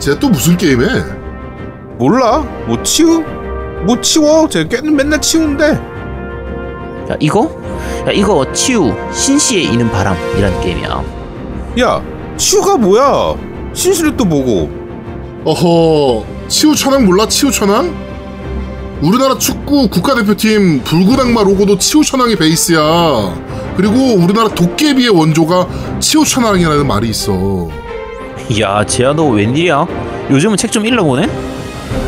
쟤 또 무슨 게임해? 몰라. 뭐 치우? 뭐 치워? 쟤 걔는 맨날 치우는데. 야 이거? 야 이거 치유 신시에 이는 바람이란 게임이야. 야, 치우가 뭐야? 신시를 또 뭐고? 어허, 치우 천왕 몰라? 치우 천왕? 우리나라 축구 국가대표팀 악마 로고도 치우 천왕이 베이스야. 그리고 우리나라 도깨비의 원조가 치우 천왕이라는 말이 있어. 야 재야 너 웬일이야? 요즘은 책 좀 읽어보네?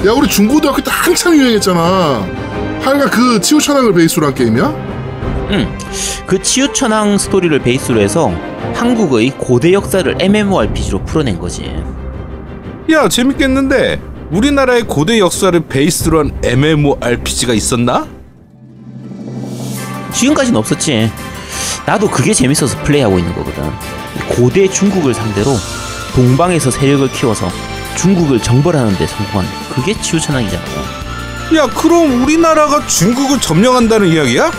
야, 우리 중고등학교 때 한참 유행했잖아. 하여간 그 치우천왕을 베이스로 한 게임이야? 응. 그 치유천왕 스토리를 베이스로 해서 한국의 고대 역사를 MMORPG로 풀어낸 거지. 야, 재밌겠는데. 우리나라의 고대 역사를 베이스로 한 MMORPG가 있었나? 지금까지는 없었지. 나도 그게 재밌어서 플레이하고 있는 거거든. 고대 중국을 상대로 동방에서 세력을 키워서 중국을 정벌하는 데 성공한 그게 치유천왕이잖아. 야, 그럼 우리나라가 중국을 점령한다는 이야기야?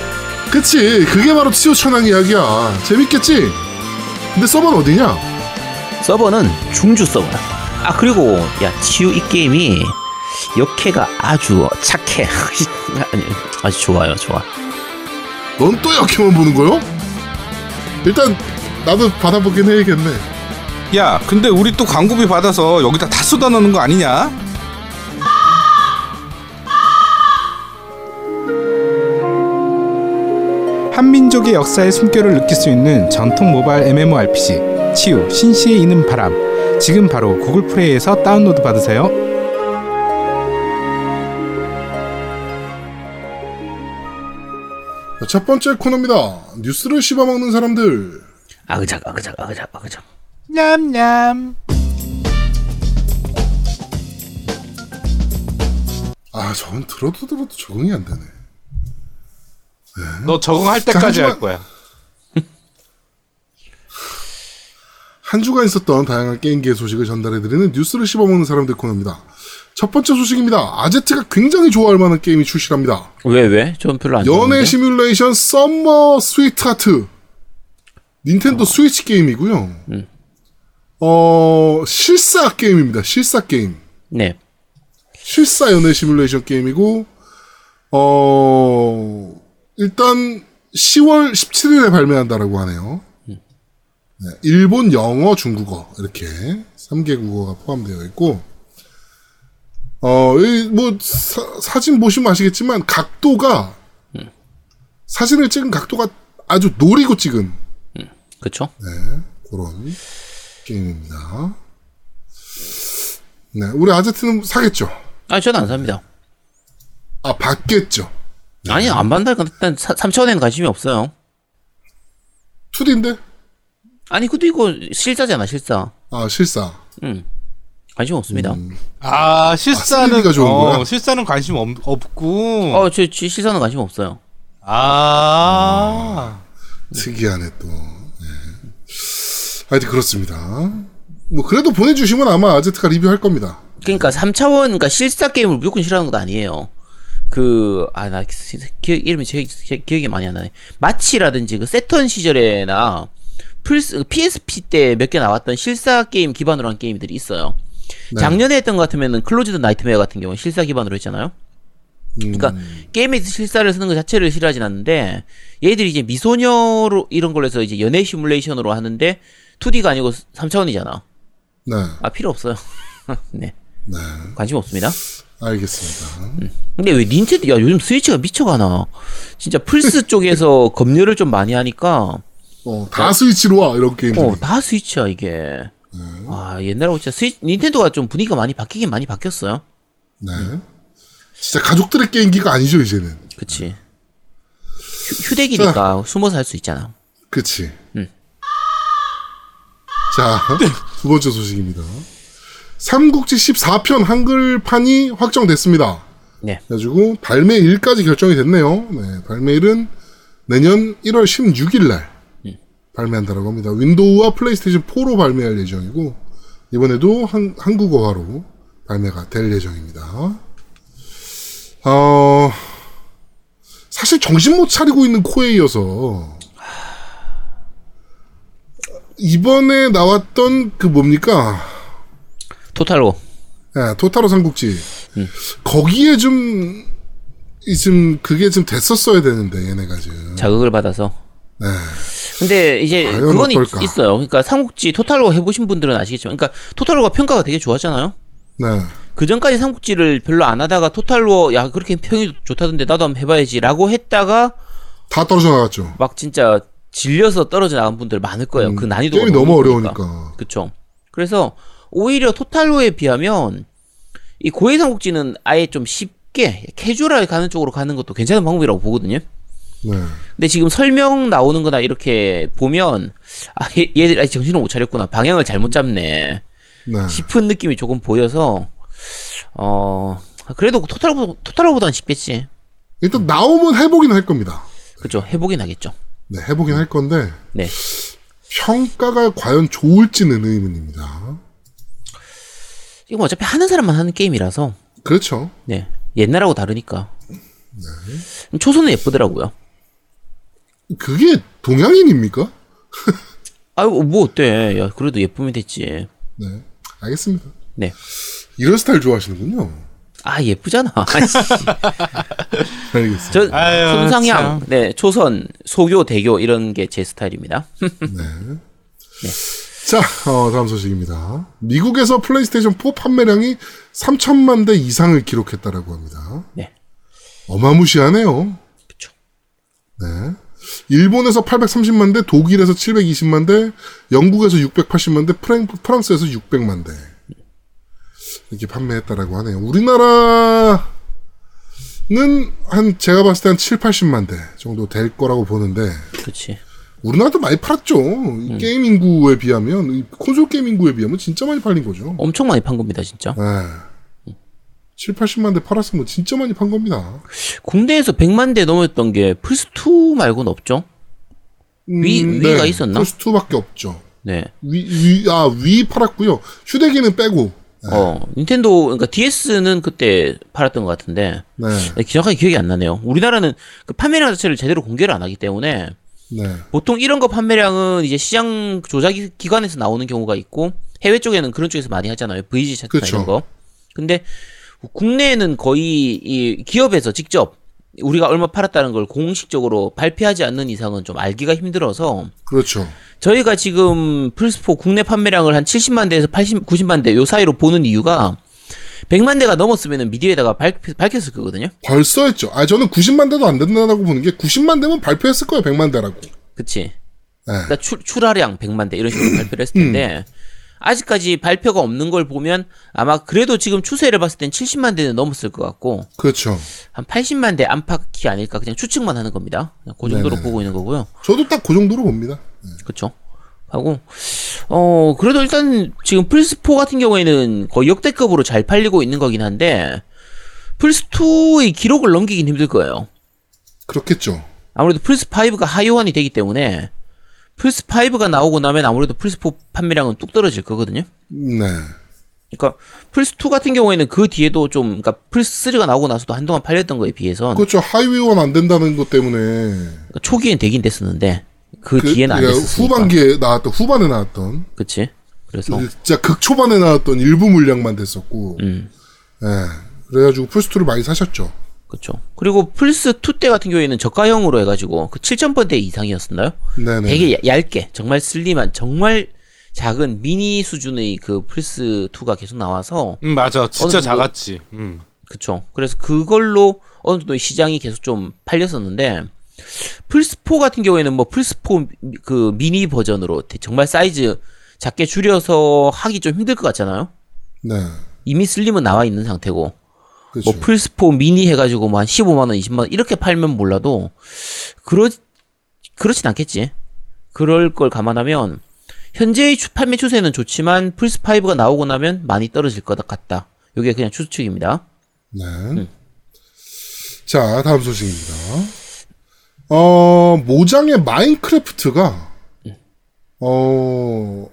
그치, 그게 바로 치우천왕 이야기야. 재밌겠지? 근데 서버는 어디냐? 서버는 중주 서버야. 아 그리고 야 치유 이 게임이 역해가 아주 착해. 아니, 아주 좋아요, 좋아. 넌 또 역해만 보는 거요? 일단 나도 받아보긴 해야겠네. 야, 근데 우리 또 광고비 받아서 여기다 다 쏟아넣는 거 아니냐? 한민족의 역사의 숨결을 느낄 수 있는 전통 모바일 MMORPG 치유 신시에 이는 바람 지금 바로 구글 플레이에서 다운로드 받으세요. 자, 첫 번째 코너입니다. 뉴스를 씹어먹는 사람들. 아그작, 아그작, 아그작, 아그작. 냠냠. 아, 저건 들어도 들어도 적응이 안 되네. 너 적응할 때까지 할 거야. 한 주간 있었던 다양한 게임기의 소식을 전달해드리는 뉴스를 씹어먹는 사람들 코너입니다. 첫 번째 소식입니다. 아제트가 굉장히 좋아할 만한 게임이 출시합니다. 왜 왜? 전 별로 안 연애 좋아하는데. 시뮬레이션 Summer Sweetheart. 닌텐도 스위치 게임이고요. 음. 어, 실사 게임입니다. 실사 게임. 네. 실사 연애 시뮬레이션 게임이고, 어, 일단 10월 17일에 발매한다라고 하네요. 네, 일본, 영어, 중국어, 이렇게 3개 국어가 포함되어 있고, 어, 이 뭐, 사, 진 보시면 아시겠지만, 각도가, 사진을 찍은 각도가 아주 노리고 찍은, 그쵸? 그런 게임입니다. 네, 우리 아제트는 사겠죠? 아, 저는 안 삽니다. 아, 받겠죠? 아니, 안 받는다니까 일단 3차원에는 관심이 없어요. 2D인데? 아니, 그도 이거 실사잖아, 실사. 아, 실사. 응. 관심 없습니다. 아, 실사는 스릴리가 좋은 어, 거야? 실사는 관심 없, 없고. 어, 저, 저 실사는 관심 없어요. 아. 특이하네, 또. 네. 하여튼 그렇습니다. 뭐, 그래도 보내주시면 아마 아제트가 리뷰할 겁니다. 그러니까 3차원, 그러니까 실사 게임을 무조건 싫어하는 건 아니에요. 그, 아, 나 기억, 이름이 제, 제, 기억이 많이 안 나네. 마치라든지 그 새턴 시절에나 플스, PSP 때 몇 개 나왔던 실사 게임 기반으로 한 게임들이 있어요. 네. 작년에 했던 것 같으면은 Closed Nightmare 같은 경우는 실사 기반으로 했잖아요. 그러니까 게임에서 실사를 쓰는 것 자체를 싫어하진 않는데 얘들이 이제 미소녀로 이런 걸로 해서 이제 연애 시뮬레이션으로 하는데 2D가 아니고 3차원이잖아. 네. 아 필요 없어요. 네. 네. 관심 없습니다. 알겠습니다. 근데 왜 닌텐도 야 요즘 스위치가 미쳐가나 진짜 플스 쪽에서 검열을 좀 많이 하니까 어, 다 스위치로 와, 이런 게임들. 어다 스위치야 이게 아 옛날하고 진짜 스위 닌텐도가 좀 분위기가 많이 바뀌긴 많이 바뀌었어요 네. 진짜 가족들의 게임기가 아니죠, 이제는. 그치 휴, 휴대기니까 숨어서 할 수 있잖아 그치. 음. 자, 두 번째 소식입니다. 삼국지 14편 한글판이 확정됐습니다. 네 그래가지고 발매일까지 결정이 됐네요. 네, 발매일은 내년 1월 16일 날 발매한다라고 합니다. 윈도우와 플레이스테이션 4로 발매할 예정이고 이번에도 한, 한국어화로 발매가 될 예정입니다. 어, 사실 정신 못 차리고 있는 코에이여서 이번에 나왔던 그 뭡니까 토탈로 예, 토타로 삼국지. 음. 거기에 좀, 이 좀, 그게 좀 됐었어야 되는데, 얘네가 지금. 자극을 받아서. 네. 근데 이제 그건 있, 어떨까? 있어요. 그러니까 삼국지 토탈로 해보신 분들은 아시겠지만, 그러니까 토탈로가 평가가 되게 좋았잖아요. 네. 그 전까지 삼국지를 별로 안 하다가 토탈로 야 그렇게 평이 좋다던데 나도 한번 해봐야지라고 했다가 다 떨어져 나갔죠. 막 진짜 질려서 떨어져 나간 분들 많을 거예요. 그 난이도가 음, 게임이 너무. 어려우니까. 그쵸. 그래서 오히려 토탈로에 비하면 이 고해 삼국지는 아예 좀 쉽게 캐주얼하게 가는 쪽으로 가는 것도 괜찮은 방법이라고 보거든요. 네. 근데 지금 설명 나오는 거나 이렇게 보면 아 얘, 얘들 아직 정신을 못 차렸구나 방향을 잘못 잡네 네. 싶은 느낌이 조금 보여서 어 그래도 토탈로 토탈로보다는 쉽겠지 일단 나오면 해보긴 할 겁니다. 그죠 해보긴 하겠죠 네, 해보긴 할 건데, 네 평가가 과연 좋을지는 의문입니다. 이거 뭐 어차피 하는 사람만 하는 게임이라서 그렇죠. 네 옛날하고 다르니까 초선은 예쁘더라고요 그게 동양인입니까? 아유 뭐 어때 야 그래도 예쁘면 됐지 네. 알겠습니다. 네 이런 스타일 좋아하시는군요. 아 예쁘잖아. 알겠습니다. 저 아유, 손상향 참. 네 초선 소교 대교 이런 게 제 스타일입니다 자, 어, 다음 소식입니다. 미국에서 플레이스테이션 4 판매량이 3천만 대 이상을 기록했다라고 합니다. 네 어마무시하네요. 그쵸 네. 일본에서 830만 대, 독일에서 720만 대, 영국에서 680만 대, 프랑, 프랑스에서 600만 대. 이렇게 판매했다라고 하네요. 우리나라는 한, 제가 봤을 때 한 7, 80만 대 정도 될 거라고 보는데, 그렇지 우리나라도 많이 팔았죠. 이 게임 인구에 비하면, 이 콘솔 게임 인구에 비하면 진짜 많이 팔린 거죠. 엄청 많이 판 겁니다 진짜 네. 7, 80만 대 팔았으면 진짜 많이 판 겁니다. 국내에서 100만 대 넘었던 게 플스2 말고는 없죠 위- 위가 있었나? 음, 네. 플스2밖에 없죠. 네 위, 위, 아, 위 팔았고요. 휴대기는 빼고. 어, 닌텐도, 그러니까 DS는 그때 팔았던 것 같은데, 네. 네, 정확하게 기억이 안 나네요. 우리나라는 그 판매량 자체를 제대로 공개를 안 하기 때문에, 네. 보통 이런 거 판매량은 이제 시장 조작 기관에서 나오는 경우가 있고, 해외 쪽에는 그런 쪽에서 많이 하잖아요. VG 그쵸. 이런 거. 근데, 국내에는 거의 이 기업에서 직접 우리가 얼마 팔았다는 걸 공식적으로 발표하지 않는 이상은 좀 알기가 힘들어서, 그렇죠. 저희가 지금 플스4 국내 판매량을 한 70만 대에서 80, 90만 대 요 사이로 보는 이유가 100만 대가 넘었으면 미디어에다가 밝, 밝혔을 거거든요. 벌써 했죠. 아, 저는 90만 대도 안 된다고 보는 게 90만 대면 발표했을 거예요. 100만 대라고. 그치? 네. 그러니까 출, 출하량 100만 대 이런 식으로 발표를 했을 텐데 아직까지 발표가 없는 걸 보면 아마 그래도 지금 추세를 봤을 땐 70만 대는 넘었을 것 같고 그렇죠. 한 80만 대 안팎이 아닐까 그냥 추측만 하는 겁니다. 그 정도로 네네. 보고 있는 거고요. 저도 딱 그 정도로 봅니다. 그쵸. 하고, 어, 그래도 일단 지금 플스4 같은 경우에는 거의 역대급으로 잘 팔리고 있는 거긴 한데, 플스2의 기록을 넘기긴 힘들 거예요. 그렇겠죠. 아무래도 플스5가 하위호환이 되기 때문에, 플스 5가 나오고 나면 아무래도 플스 4 판매량은 뚝 떨어질 거거든요. 네. 그러니까 플스 2 같은 경우에는 그 뒤에도 좀, 그러니까 플스 3가 나오고 나서도 한동안 팔렸던 거에 비해서 그렇죠. 하위호환 안 된다는 것 때문에. 그러니까 초기엔 되긴 됐었는데, 그, 그, 뒤에는 안 그러니까 됐었으니까. 후반기에 나왔던, 후반에 나왔던. 그치? 그래서, 진짜 극초반에 나왔던 일부 물량만 됐었고. 음. 예. 그래가지고 플스 2를 많이 사셨죠. 그렇죠. 그리고 플스 2 때 같은 경우에는 저가형으로 해가지고 그 7,000번대 이상이었었나요? 네네. 되게 야- 얇게 정말 슬림한 정말 작은 미니 수준의 그 플스 2가 계속 나와서 음 맞아 진짜 작았지. 음. 그쵸. 그래서 그걸로 어느 정도 시장이 계속 좀 팔렸었는데 플스 4 같은 경우에는 뭐 플스 4그 미니 버전으로 대- 정말 사이즈 작게 줄여서 하기 좀 힘들 것 같잖아요. 네. 이미 슬림은 나와 있는 상태고 그렇죠. 뭐 플스4 미니 해가지고 뭐 한 15만 원, 20만 원 이렇게 팔면 몰라도 그러 그렇진 않겠지. 그럴 걸 감안하면 현재의 추- 판매 추세는 좋지만 플스 5가 나오고 나면 많이 떨어질 것 같다. 이게 그냥 추측입니다. 네. 자, 다음 소식입니다. 어, 모장의 마인크래프트가, 어,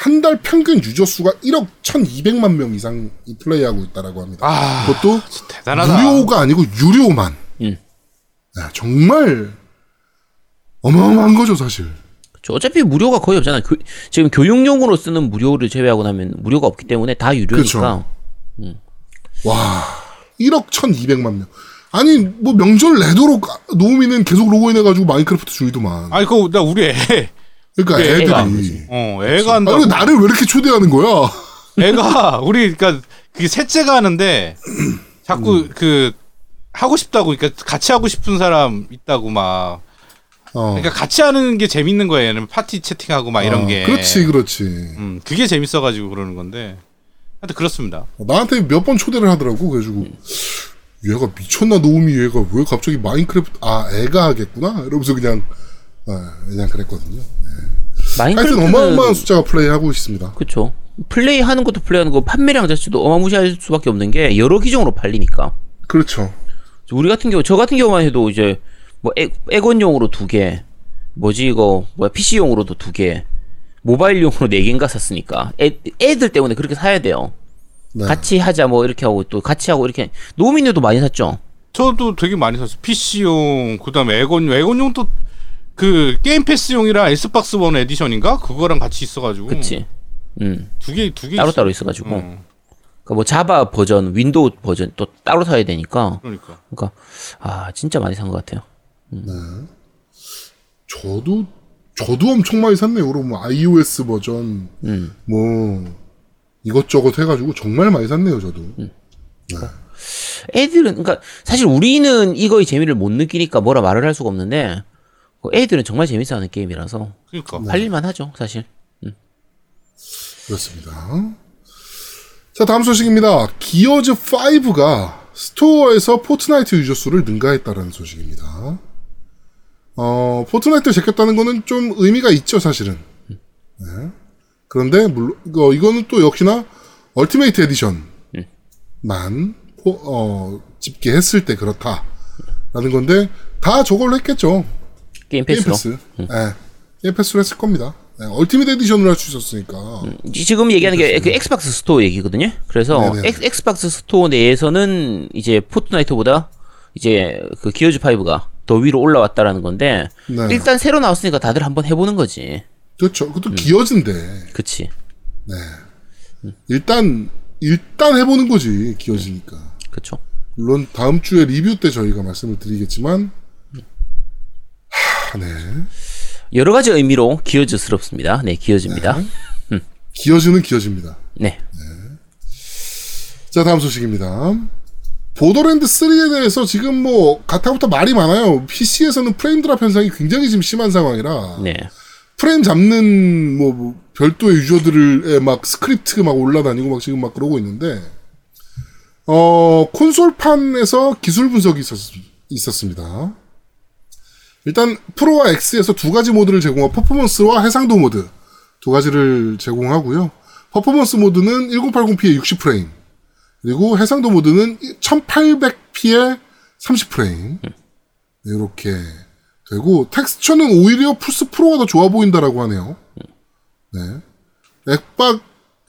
한 달 평균 유저 수가 1억 1200만 명 이상이 플레이하고 있다라고 합니다. 아 그것도 대단하다. 무료가 아니고 유료만. 음. 네, 정말 어마어마한 거죠, 사실. 저 어차피 무료가 거의 없잖아요. 교- 지금 교육용으로 쓰는 무료를 제외하고 나면 무료가 없기 때문에 다 유료니까. 그쵸. 와 1억 1,200만 명. 아니 뭐 명절 내도록 노우미는 계속 로그인 해가지고 마인크래프트 중이더만. 아니 그거 나 우리 애. 그러니까 그 애가 한 애들이. 어 애가 아, 한다고. 왜 나를 왜 이렇게 초대하는 거야? 애가 우리 그러니까 그 셋째가 하는데 자꾸 음. 그 하고 싶다고 그러니까 같이 하고 싶은 사람 있다고 막 어. 그러니까 같이 하는 게 재밌는 거예요. 얘는 파티 채팅하고 막 이런 어, 게. 그렇지 그렇지. 음, 그게 재밌어가지고 그러는 건데. 하여튼 그렇습니다. 나한테 몇 번 초대를 하더라고. 그래가지고 얘가 미쳤나 노우미 얘가 왜 갑자기 마인크래프트 아 애가 하겠구나 이러면서 그냥 아, 그냥 그랬거든요. 하여튼 마인크래프트는 어마어마한 숫자가 플레이하고 있습니다. 그쵸. 플레이 하는 것도 플레이하는 거 판매량 자체도 어마무시할 수밖에 없는 게 여러 기종으로 팔리니까. 그렇죠. 우리 같은 경우 저 같은 경우만 해도 이제 뭐 애, 엑원용으로 두 개, 뭐지 이거 뭐야 PC용으로도 두 개, 모바일용으로 네 개인가 샀으니까 애, 애들 때문에 그렇게 사야 돼요. 네. 같이 하자 뭐 이렇게 하고 또 같이 하고 이렇게 노미님도 많이 샀죠. 저도 되게 많이 샀어요. PC용, 그 다음에 엑원용. 엑원용 또, 그, 게임 패스용이랑 엑스박스 원 edition인가? 그거랑 같이 있어가지고. 그치? 음두 개, 두 개. 따로. 따로 있어가지고. 음, 그러니까 뭐 자바 버전, 윈도우 버전 또 따로 사야 되니까. 그러니까. 그러니까 아 진짜 많이 산 것 같아요. 저도 저도 엄청 많이 샀네요. 그럼 뭐 iOS 버전 음. 뭐 이것저것 해가지고 정말 많이 샀네요. 저도. 애들은 그러니까 사실 우리는 이거의 재미를 못 느끼니까 뭐라 말을 할 수가 없는데 그 애들은 정말 재밌어하는 게임이라서 그러니까. 팔릴만 하죠 사실. 그렇습니다. 자 다음 소식입니다. 기어즈 5가 스토어에서 포트나이트 유저 수를 능가했다라는 소식입니다. 어 포트나이트를 제꼈다는 거는 좀 의미가 있죠 사실은. 네. 그런데 물론 이거 이거는 또 역시나 Ultimate Edition만 포- 어, 집계했을 때 그렇다 라는 건데 다 저걸로 했겠죠. 게임 게임 패스로. 패스. 네. 게임 패스로 했을 겁니다. 네, Ultimate Edition으로 할 수 있었으니까. 지금 얘기하는 게 그 엑스박스 스토어 얘기거든요. 그래서. 엑, 엑스박스 스토어 내에서는 이제 포트나이트보다 이제 그 기어즈 5가 더 위로 올라왔다라는 건데 네. 일단 새로 나왔으니까 다들 한번 해보는 거지. 그렇죠. 그것도 기어즈인데. 그치? 네. 일단 일단 해보는 거지 기어즈니까. 그쵸? 물론 다음 주에 리뷰 때 저희가 말씀을 드리겠지만, 하, 네. 여러 가지 의미로 기어즈스럽습니다. 네, 기어즈입니다. 기어즈는 기어즈입니다. 네. 자 다음 소식입니다. 보더랜드 3에 대해서 지금 뭐 가타부타 말이 많아요. PC에서는 frame drop 현상이 굉장히 지금 심한 상황이라 네. 프레임 잡는 뭐, 뭐 별도의 유저들의 막 스크립트 막 올라다니고 막 지금 막 그러고 있는데 어 콘솔판에서 기술 분석이 있었, 있었습니다. 일단 프로와 X에서 두 가지 모드를 제공하고 퍼포먼스와 해상도 모드 두 가지를 제공하고요. 퍼포먼스 모드는 1080p에 60프레임 그리고 해상도 모드는 1800p에 30프레임 이렇게 되고 텍스처는 오히려 플스 프로가 더 좋아 보인다라고 하네요. 네. 엑박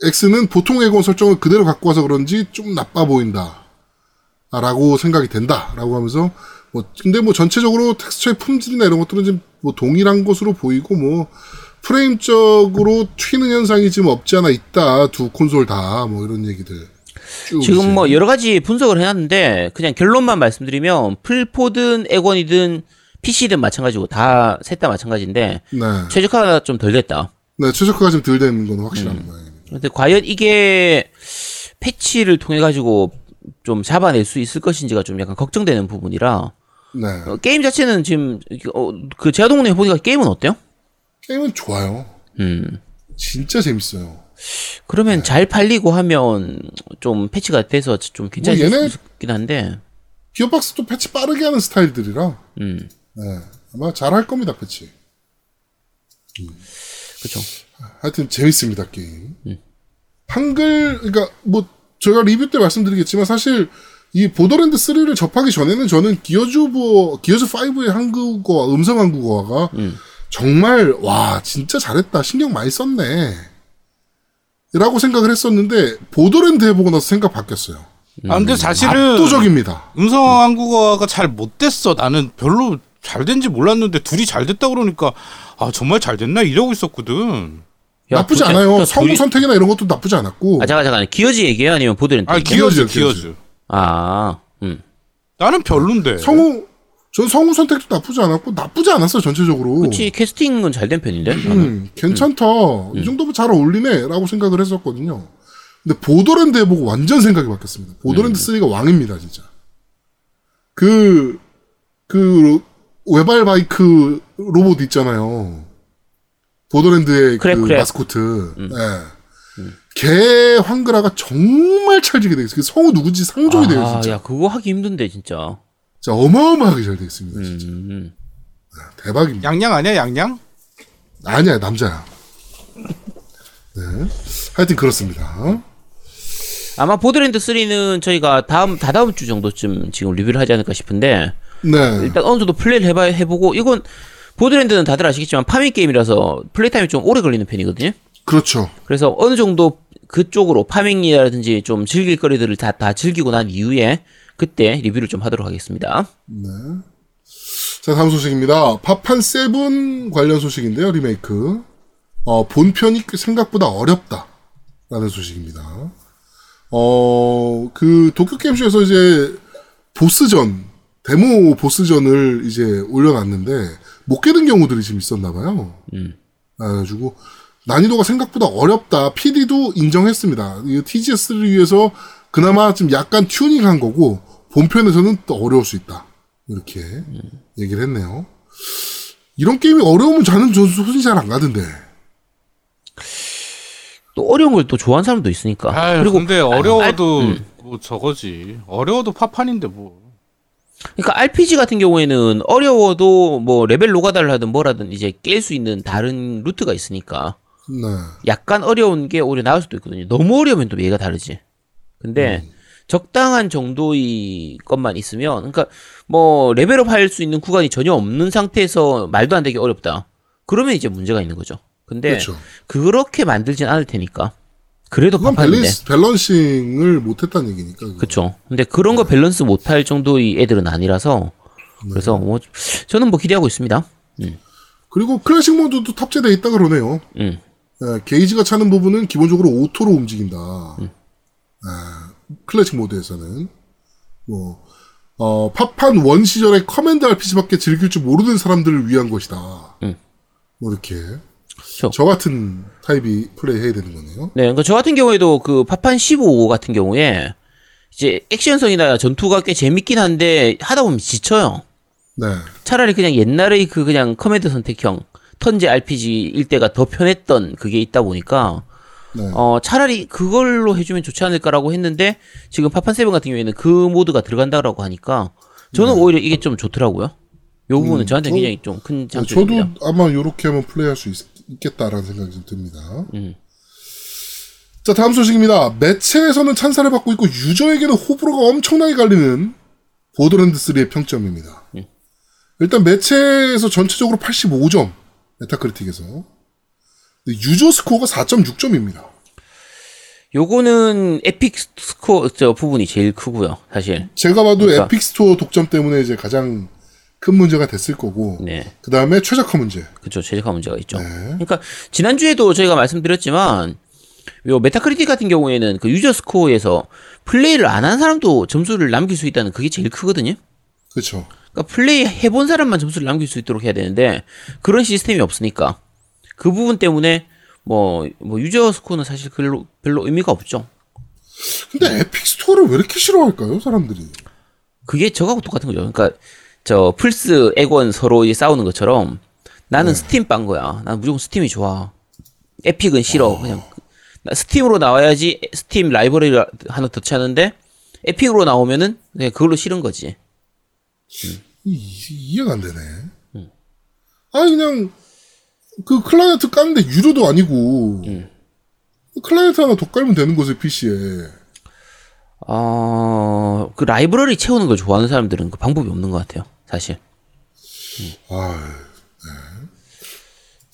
X는 보통 엑원 설정을 그대로 갖고 와서 그런지 좀 나빠 보인다. 라고 생각이 된다. 라고 하면서 뭐 근데 뭐 전체적으로 텍스처의 품질이나 이런 것들은 지금 뭐 동일한 것으로 보이고 뭐 프레임적으로 튀는 현상이 지금 없지 않아 있다. 두 콘솔 다 뭐 이런 얘기들. 지금 뭐 여러 가지 분석을 해놨는데 그냥 결론만 말씀드리면 풀포든 에건이든 PC든 마찬가지고 다 셋 다 마찬가지인데 네. 최적화가 좀 덜 됐다. 네, 최저가가 좀 덜 되는 건 확실한 거예요. 근데 과연 이게 패치를 통해 가지고 좀 잡아낼 수 있을 것인지가 좀 약간 걱정되는 부분이라 네. 어, 게임 자체는 지금 어, 그 제아동네 보니까 게임은 어때요? 게임은 좋아요. 음 진짜 재밌어요. 그러면 잘 팔리고 하면 좀 패치가 돼서 좀 괜찮을 뭐 얘네- 수 있긴 한데 기어박스도 패치 빠르게 하는 스타일들이라 음 네, 아마 잘 할 겁니다 패치. 그렇죠. 하여튼 재밌습니다 게임. 한글 그러니까 뭐 제가 리뷰 때 말씀드리겠지만 사실 이 보더랜드 3를 접하기 전에는 저는 기어즈 기어즈 5의 한국어와 음성 한국어가 정말 와 진짜 잘했다 신경 많이 썼네. 라고 생각을 했었는데 보더랜드 해보고 나서 생각 바뀌었어요. 아, 근데 사실은. 압도적입니다. 음성 한국어가 잘 못됐어. 나는 별로 잘 된지 몰랐는데 둘이 잘 됐다 그러니까 아 정말 잘 됐나 이러고 있었거든. 야, 나쁘지 않아요. 진짜 성우 둘이- 선택이나 이런 것도 나쁘지 않았고. 아 잠깐 잠깐 기어지 얘기해요 아니면 보드랜드? 아? 기어즈 기어즈, 기어즈. 아, 음. 나는 별론데. 성우 전 성우 선택도 나쁘지 않았고 나쁘지 않았어 전체적으로. 그치 캐스팅은 잘 된 편인데. 음, 괜찮다. 이 정도면 잘 어울리네 라고 생각을 했었거든요. 근데 보더랜드 해보고 완전 생각이 바뀌었습니다. 보더랜드 3가 왕입니다, 진짜. 그, 그, 외발 바이크 로봇 있잖아요. 보더랜드의 그 크랩, 크랩. 마스코트. 예. 걔 황그라가 정말 찰지게 되겠어요. 그 성우 누군지 상종이 돼요, 아, 진짜. 야 그거 하기 힘든데 진짜. 진짜 어마어마하게 잘 되겠습니다, 진짜. 음. 대박입니다. 양양 아니야 양양? 아니야, 남자야. 네. 하여튼 그렇습니다. 아마 보더랜드 3는 저희가 다음 다다음 주 정도쯤 지금 리뷰를 하지 않을까 싶은데 네. 일단 어느 정도 플레이를 해봐 해보고 이건 보더랜드는 다들 아시겠지만 파밍 게임이라서 play time이 좀 오래 걸리는 편이거든요. 그렇죠. 그래서 어느 정도 그쪽으로 파밍이라든지 좀 즐길 거리들을 다, 다 즐기고 난 이후에 그때 리뷰를 좀 하도록 하겠습니다. 자, 다음 소식입니다. 파판 세븐 관련 소식인데요, 리메이크. 어, 본편이 생각보다 어렵다. 라는 소식입니다. 어, 그, 도쿄게임쇼에서 이제, 보스전, 데모 보스전을 이제 올려놨는데, 못 깨는 경우들이 지금 있었나봐요. 그래가지고, 난이도가 생각보다 어렵다. PD도 인정했습니다. 이 TGS를 위해서 그나마 좀 약간 튜닝한 거고, 본편에서는 또 어려울 수 있다. 이렇게 얘기를 했네요. 이런 게임이 어려우면 저는 저 손이 잘안 가던데. 또 어려운 걸 또 좋아하는 사람도 있으니까. 아 그리고 근데 어려워도 음. 뭐 저거지. 어려워도 파판인데 뭐. 그러니까 RPG 같은 경우에는 어려워도 뭐 레벨 하든 뭐라든 이제 깰 수 있는 다른 루트가 있으니까 네. 약간 어려운 게 오히려 나을 수도 있거든요. 너무 어려우면 또 얘가 다르지. 근데 적당한 정도의 것만 있으면 그러니까 뭐 level up 할 수 있는 구간이 전혀 없는 상태에서 말도 안 되게 어렵다. 그러면 이제 문제가 있는 거죠. 근데 그렇죠. 그렇게 만들진 않을 테니까. 그래도 그건. 밸런스, balancing을 못했다는 얘기니까. 그쵸. 근데 그런 거 밸런스 못할 정도의 애들은 아니라서 그래서 뭐 저는 뭐 기대하고 있습니다. 그리고 classic mode도 탑재되어 있다 그러네요. 음. 예, 게이지가 차는 부분은 기본적으로 auto로 움직인다. 음. 예, classic mode에서는. 뭐, 어, 파판 원 시절의 command RPG밖에 즐길 줄 모르는 사람들을 위한 것이다. 음. 뭐 이렇게. 그쵸. 저 같은 타입이 플레이 해야 되는 거네요. 네, 그러니까 저 같은 경우에도 그 파판 15 같은 경우에 이제 액션성이나 전투가 꽤 재밌긴 한데 하다 보면 지쳐요. 네. 차라리 그냥 옛날의 그 그냥 command 선택형 turn제 RPG일 때가 더 편했던 그게 있다 보니까 네. 어 차라리 그걸로 해주면 좋지 않을까라고 했는데 지금 파판 세븐 같은 경우에는 그 모드가 들어간다라고 하니까 저는 오히려 이게 좀 좋더라고요. 요 부분은 저한테 저- 굉장히 좀큰 네, 장점입니다. 저도 아마 이렇게 하면 플레이할 수 있, 겠다라는 생각이 좀 듭니다. 음. 자, 다음 소식입니다. 매체에서는 찬사를 받고 있고 유저에게는 호불호가 엄청나게 갈리는 보더랜드 3의 평점입니다. 음. 일단 매체에서 전체적으로 85점, 메타크리틱에서. 유저 스코어가 4.6점입니다. 요거는 에픽 스토어 저 부분이 제일 크고요, 사실. 제가 봐도 그러니까. 에픽 스토어 독점 때문에 이제 가장 큰 문제가 됐을 거고, 네. 그 다음에 최적화 문제. 그쵸, 최적화 문제가 있죠. 네. 그러니까, 지난 주에도 저희가 말씀드렸지만, 요 메타크리틱 같은 경우에는 그 유저 스코어에서 플레이를 안 한 사람도 점수를 남길 수 있다는 그게 제일 크거든요. 그렇죠. 그러니까 플레이 해본 사람만 점수를 남길 수 있도록 해야 되는데, 그런 시스템이 없으니까. 그 부분 때문에, 뭐, 뭐, 유저 스코어는 사실 별로, 별로 의미가 없죠. 근데 에픽 스토어를 왜 이렇게 싫어할까요, 사람들이? 그게 저하고 똑같은 거죠. 그러니까 저 플스 엑원 서로 이제 싸우는 것처럼 나는 스팀 빠인 거야. 난 무조건 스팀이 좋아. 에픽은 싫어. 그냥 나 스팀으로 나와야지 스팀 library 하나 더 차는데 에픽으로 나오면은 그냥 그걸로 싫은 거지. 이, 이해가 안 되네. 아니 그냥 그 client 까는데 유료도 아니고 client 하나 더 깔면 되는 거죠 PC에. 어, 그 library 채우는 걸 좋아하는 사람들은 그 방법이 없는 것 같아요. 사실. 아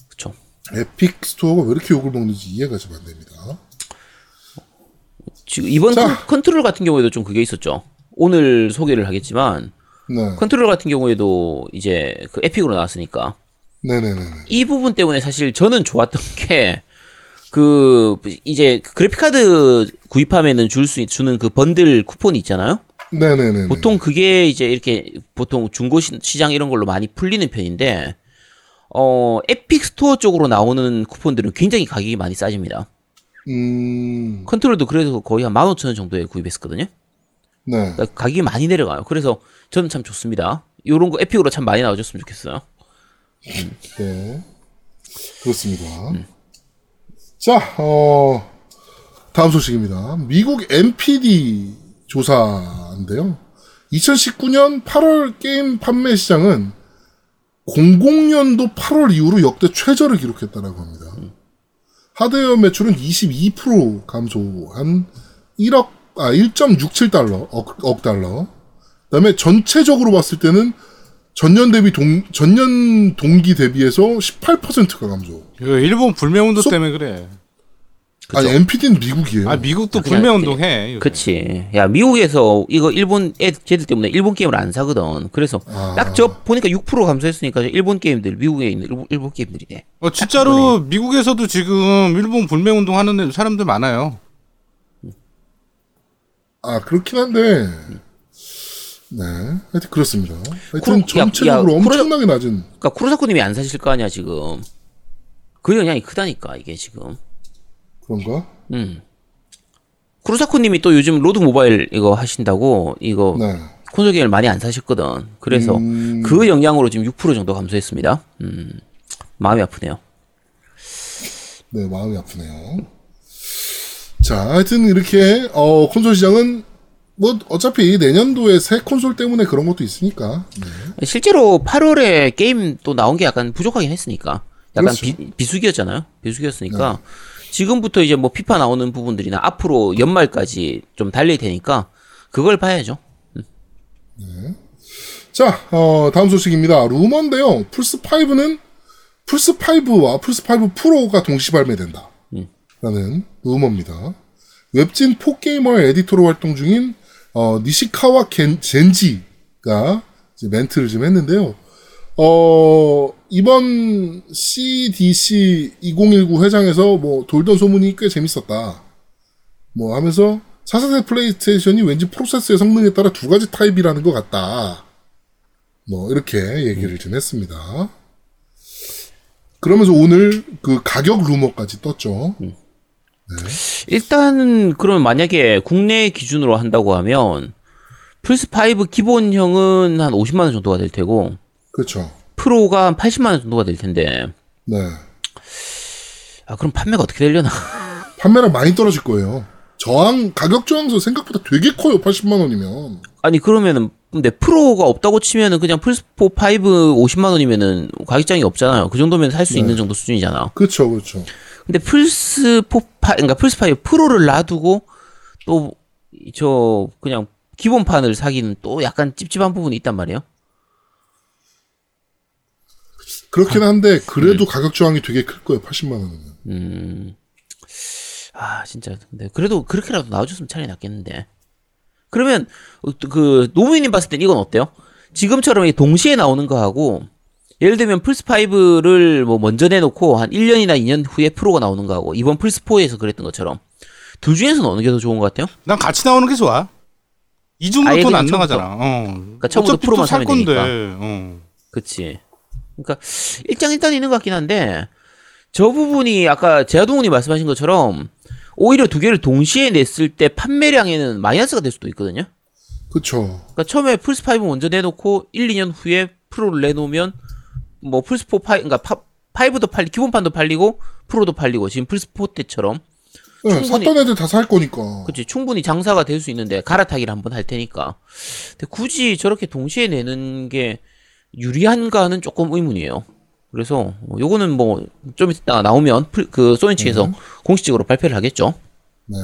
그쵸. 에픽 스토어가 왜 이렇게 욕을 먹는지 이해가 좀 안 됩니다. 지금 이번 자. 컨, 컨트롤 같은 경우에도 좀 그게 있었죠. 오늘 소개를 하겠지만 네, 컨트롤 같은 경우에도 이제 그 에픽으로 나왔으니까 네네네. 이 부분 때문에 사실 저는 좋았던 게 그 이제 그래픽 카드 구입하면은 줄 수 주는 그 번들 쿠폰이 있잖아요. 네네네. 보통 그게 이제 이렇게 보통 중고 시- 시장 이런 걸로 많이 풀리는 편인데 어 에픽 스토어 쪽으로 나오는 쿠폰들은 굉장히 가격이 많이 싸집니다. 음, 컨트롤도 그래서 거의 한 15,000원 정도에 구입했었거든요. 네. 그러니까 가격이 많이 내려가요. 그래서 저는 참 좋습니다. 요런 거 에픽으로 참 많이 나와줬으면 좋겠어요. 네. 그렇습니다. 자, 어, 다음 소식입니다. 미국 NPD 조사인데요. 2019년 8월 게임 판매 시장은 00년도 8월 이후로 역대 최저를 기록했다라고 합니다. 하드웨어 매출은 22% 감소한 1억, 아, 1.67달러, 억, 억 달러. 그 다음에 전체적으로 봤을 때는 전년 대비 동, 전년 동기 대비해서 18%가 감소. 이거 일본 불매운동 소- 때문에 그래. 아니, NPD는 미국이에요. 아 미국도 그냥 불매운동 해. 그치. 야, 미국에서 이거 일본 애, 걔들 때문에 일본 게임을 안 사거든. 그래서 아. 딱저 보니까 6% 감소했으니까 일본 게임들, 미국에 있는 일본, 일본 게임들이네. 어 진짜로 미국에서도 지금 일본 불매운동 하는 사람들 많아요. 아, 그렇긴 한데, 네. 하여튼 그렇습니다. 하여튼 야, 전체적으로 야, 쿠로- 엄청나게 낮은, 그러니까 쿠로사코님이 안 사실 거 아니야 지금. 그 영향이 크다니까 이게 지금. 그런가? 음. 쿠로사코님이 또 요즘 로드 모바일 이거 하신다고 이거 네. 콘솔 게임을 많이 안 사셨거든. 그래서 음. 그 영향으로 지금 6% 정도 감소했습니다. 음. 마음이 아프네요. 네, 마음이 아프네요. 자, 하여튼 이렇게, 어, 콘솔 시장은, 뭐, 어차피 내년도에 새 콘솔 때문에 그런 것도 있으니까. 네. 실제로 8월에 게임 또 나온 게 약간 부족하긴 했으니까. 약간 그렇죠. 비, 비수기였잖아요. 비수기였으니까. 지금부터 이제 뭐 피파 나오는 부분들이나 앞으로 연말까지 좀 달릴 테니까 그걸 봐야죠. 자, 어, 다음 소식입니다. 루머인데요. 플스5는 플스5와 플스5 Pro가 동시 발매된다. 라는 루머입니다. 웹진 포게이머 에디터로 활동 중인, 어, 니시카와 겐, 젠지가 멘트를 좀 했는데요. 어, 이번 CEDEC 2019 회장에서 뭐 돌던 소문이 꽤 재밌었다. 뭐 하면서 차세대 플레이스테이션이 왠지 프로세서의 성능에 따라 두 가지 타입이라는 것 같다. 뭐 이렇게 얘기를 좀 했습니다. 그러면서 오늘 그 가격 루머까지 떴죠. 일단 그러면 만약에 국내 기준으로 한다고 하면 플스 5 기본형은 한 50만 원 정도가 될 테고 그렇죠. 프로가 한 80만 원 정도가 될 텐데 네. 아 그럼 판매가 어떻게 되려나? 판매량 많이 떨어질 거예요. 저항 가격 저항서 생각보다 되게 커요. 80만 원이면. 아니 그러면은 근데 프로가 없다고 치면은 그냥 플스4 5 50만 원이면은 가격장이 없잖아요. 그 정도면 살수 있는 정도 수준이잖아. 그렇죠, 그렇죠. 근데 플스4 파 그러니까 플스5 프로를 놔두고 또 저 그냥 기본판을 사기는 또 약간 찝찝한 부분이 있단 말이에요. 그렇긴 한데 그래도 가격 저항이 되게 클 거예요. 80만 원이면. 음. 아, 진짜. 근데 그래도 그렇게라도 나와줬으면 차라리 낫겠는데. 그러면 그 노무현님 봤을 땐 이건 어때요? 지금처럼 이 동시에 나오는 거하고 예를 들면 플스5를 뭐 먼저 내놓고 한 1년이나 2년 후에 프로가 나오는 거하고 이번 플스4에서 그랬던 것처럼 둘 중에서는 어느 게 더 좋은 것 같아요? 난 같이 나오는 게 좋아. 이중으로 아예 돈안 그냥 나가잖아. 어. 그러니까 처음부터 프로만 사면 건데. 되니까. 어. 그치. 그러니까 일장일단 있는 것 같긴 한데 저 부분이 아까 제아동훈이 말씀하신 것처럼 오히려 두 개를 동시에 냈을 때 판매량에는 마이너스가 될 수도 있거든요. 그렇죠. 그러니까 처음에 플스5 먼저 내놓고 1, 2년 후에 프로를 내놓으면 뭐 플스4 파이 그러니까 파, 5도 팔리 기본판도 팔리고 프로도 팔리고 지금 플스4 때처럼 네, 충분히- 샀던 애들 다 살 거니까. 그치 충분히 장사가 될 수 있는데 갈아타기를 한번 할 테니까 근데 굳이 저렇게 동시에 내는 게 유리한가는 조금 의문이에요 그래서 어, 요거는 뭐 좀 이따 나오면 플- 그 소니 측에서 공식적으로 발표를 하겠죠 네.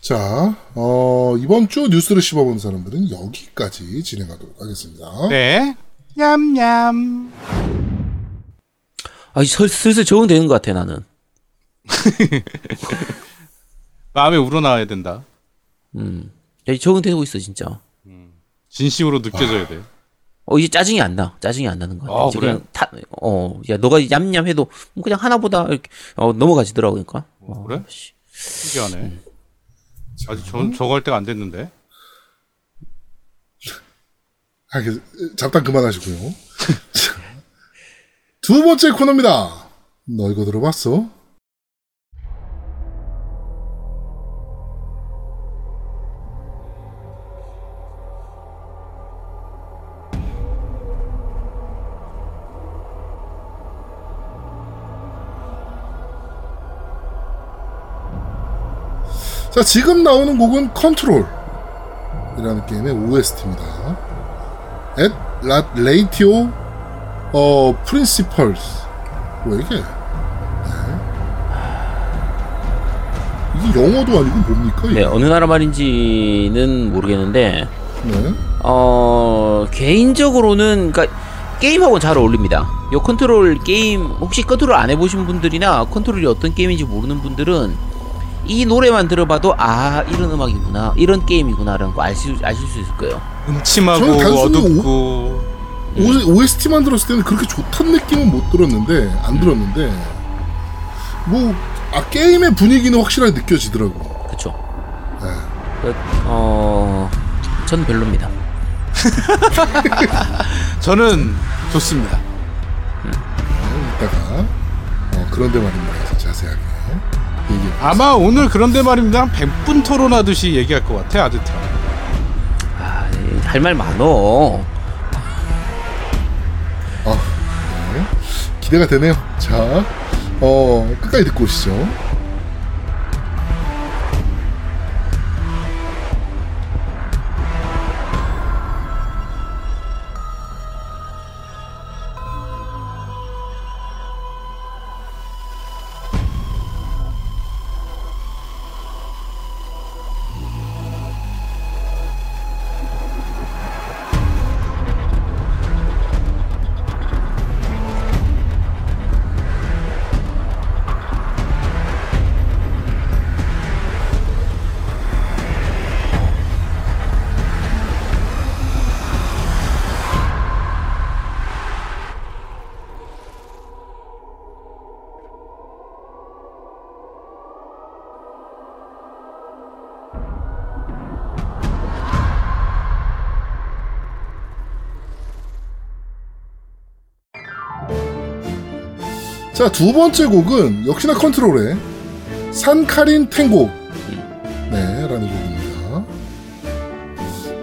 자, 어, 이번 주 뉴스를 씹어본 사람들은 여기까지 진행하도록 하겠습니다. 네. 냠냠. 아 슬- 슬슬 적응되는 것 같아 나는 마음에 우러나와야 된다. 음 야, 적응되고 있어 진짜 진심으로 느껴져야 돼. 어 이제 짜증이 안 나. 짜증이 안 나는 거야. 아, 이제 그래요? 그냥 타, 어, 야 너가 얌얌 해도 뭐 그냥 하나보다 이렇게 어, 넘어가지더라고 그러니까. 어, 그래? 씨. 신기하네. 아직 저, 저거 할 때가 안 됐는데. 아, 그, 잡담 그만하시고요. 자, 두 번째 코너입니다. 너 이거 들어봤어? 자, 지금 나오는 곡은 컨트롤. 이라는 게임의 OST입니다. At ratio 어 principles 뭐 이게 네. 이게 영어도 아니고 뭡니까 이게 네 어느 나라 말인지는 모르겠는데 네. 어 개인적으로는 그러니까 게임하고 잘 어울립니다. 요 컨트롤 게임 혹시 컨트롤 안 해보신 분들이나 컨트롤이 어떤 게임인지 모르는 분들은 이 노래만 들어봐도 아 이런 음악이구나 이런 게임이구나라는 거 아실 아실 수 있을 거예요. 음침하고 어둡고 O, OST만 들었을 때는 그렇게 좋다는 느낌은 못 들었는데 안 들었는데 뭐 아 게임의 분위기는 확실하게 느껴지더라고 그쵸? 네. 그, 어, 전 별로입니다. 저는 좋습니다. 이따가 어, 그런데 말입니다 자세하게 얘기해 아마 오늘 그런데 말입니다. 한 100분 토론하듯이 얘기할 것 같아 아드트랑. 아, 할말 많어. 아, 네. 기대가 되네요. 자, 어, 끝까지 듣고 오시죠. 자, 두 번째 곡은 역시나 컨트롤의 산카린 탱고. 네, 라는 곡입니다.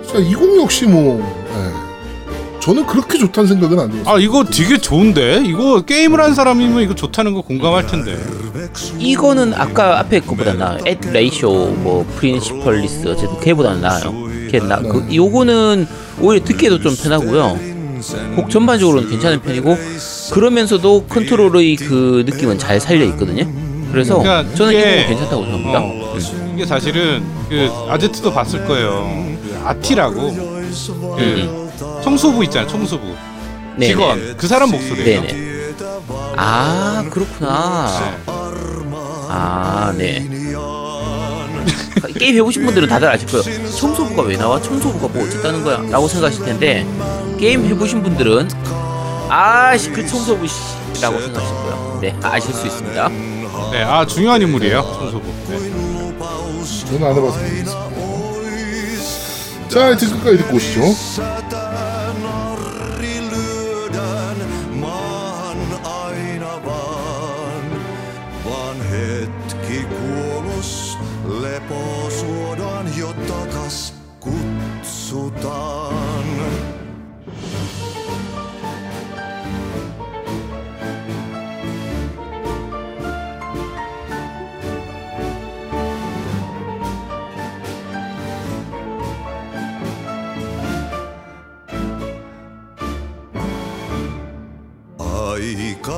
자, 이 곡 역시 뭐, 네. 저는 그렇게 좋다는 생각은 안 들었어요. 아 이거 되게 좋은데 이거 게임을 한 사람이면 이거 좋다는 거 공감할 텐데. 이거는 아까 앞에 거보다 나. at ratio, 뭐 principalist 어쨌든 걔보다는 나아요. 걔 나. 그 요거는 오히려 듣기도 좀 편하고요. 곡 전반적으로는 괜찮은 편이고 그러면서도 컨트롤의 그 느낌은 잘 살려 있거든요. 그래서 그러니까 저는 이 이게- 곡은 괜찮다고 생각합니다. 어, 음. 이게 사실은 그 아제트도 봤을 거예요. 그 아티라고 그 청소부 있잖아 청소부 네네. 직원 그 사람 목소리예요. 네네. 아 그렇구나. 아 네. 게임 해보신 분들은 다들 아실 거예요. 청소부가 왜 나와? 청소부가 뭐 어쨌다는 거야? 라고 생각하실 텐데 게임 해보신 분들은 아씨 그 청소부 씨라고 생각하실 거예요. 네 아실 수 있습니다. 네, 아 중요한 인물이에요 청소부. 네. 저는 안 모르겠습니다. 자, 하여튼 끝까지 듣고 오시죠.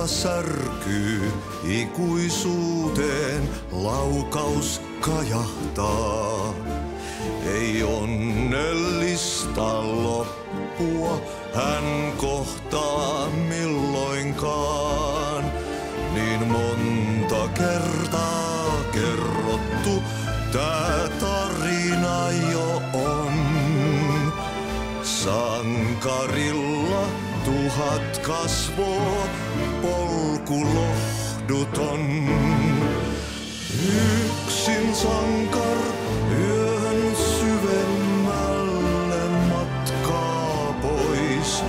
Särkyy ikuisuuteen, laukaus kajahtaa. Ei onnellista loppua hän kohtaa milloinkaan. Niin monta kertaa kerrottu, tää tarina jo on. Sankarilla uhat kasvoo, polku lohduton. Yksin sankar yön syvemmälle matkaa pois.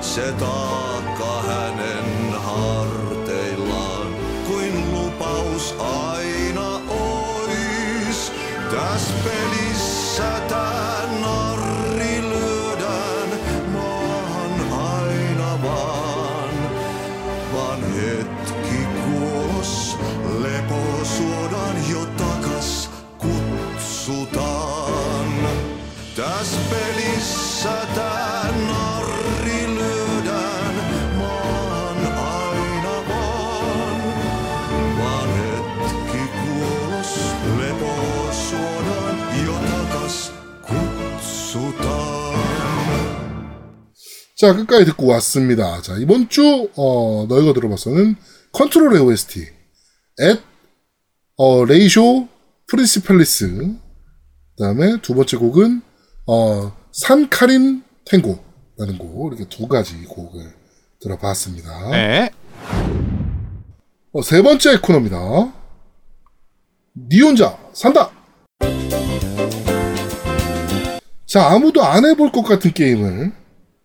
Se taakka hänen harteillaan kuin lupaus aina ois. Täs 자, 끝까지 듣고 왔습니다. 자, 이번 주, 어, 너희가 들어봤어는 컨트롤 OST, At, 어, ratio, principalis. 그 다음에 두 번째 곡은, 어, Sankarin Tango라는 곡, 이렇게 두 가지 곡을 들어봤습니다. 네. 어, 세 번째 코너입니다. 니 혼자 산다! 자, 아무도 안 해볼 것 같은 게임을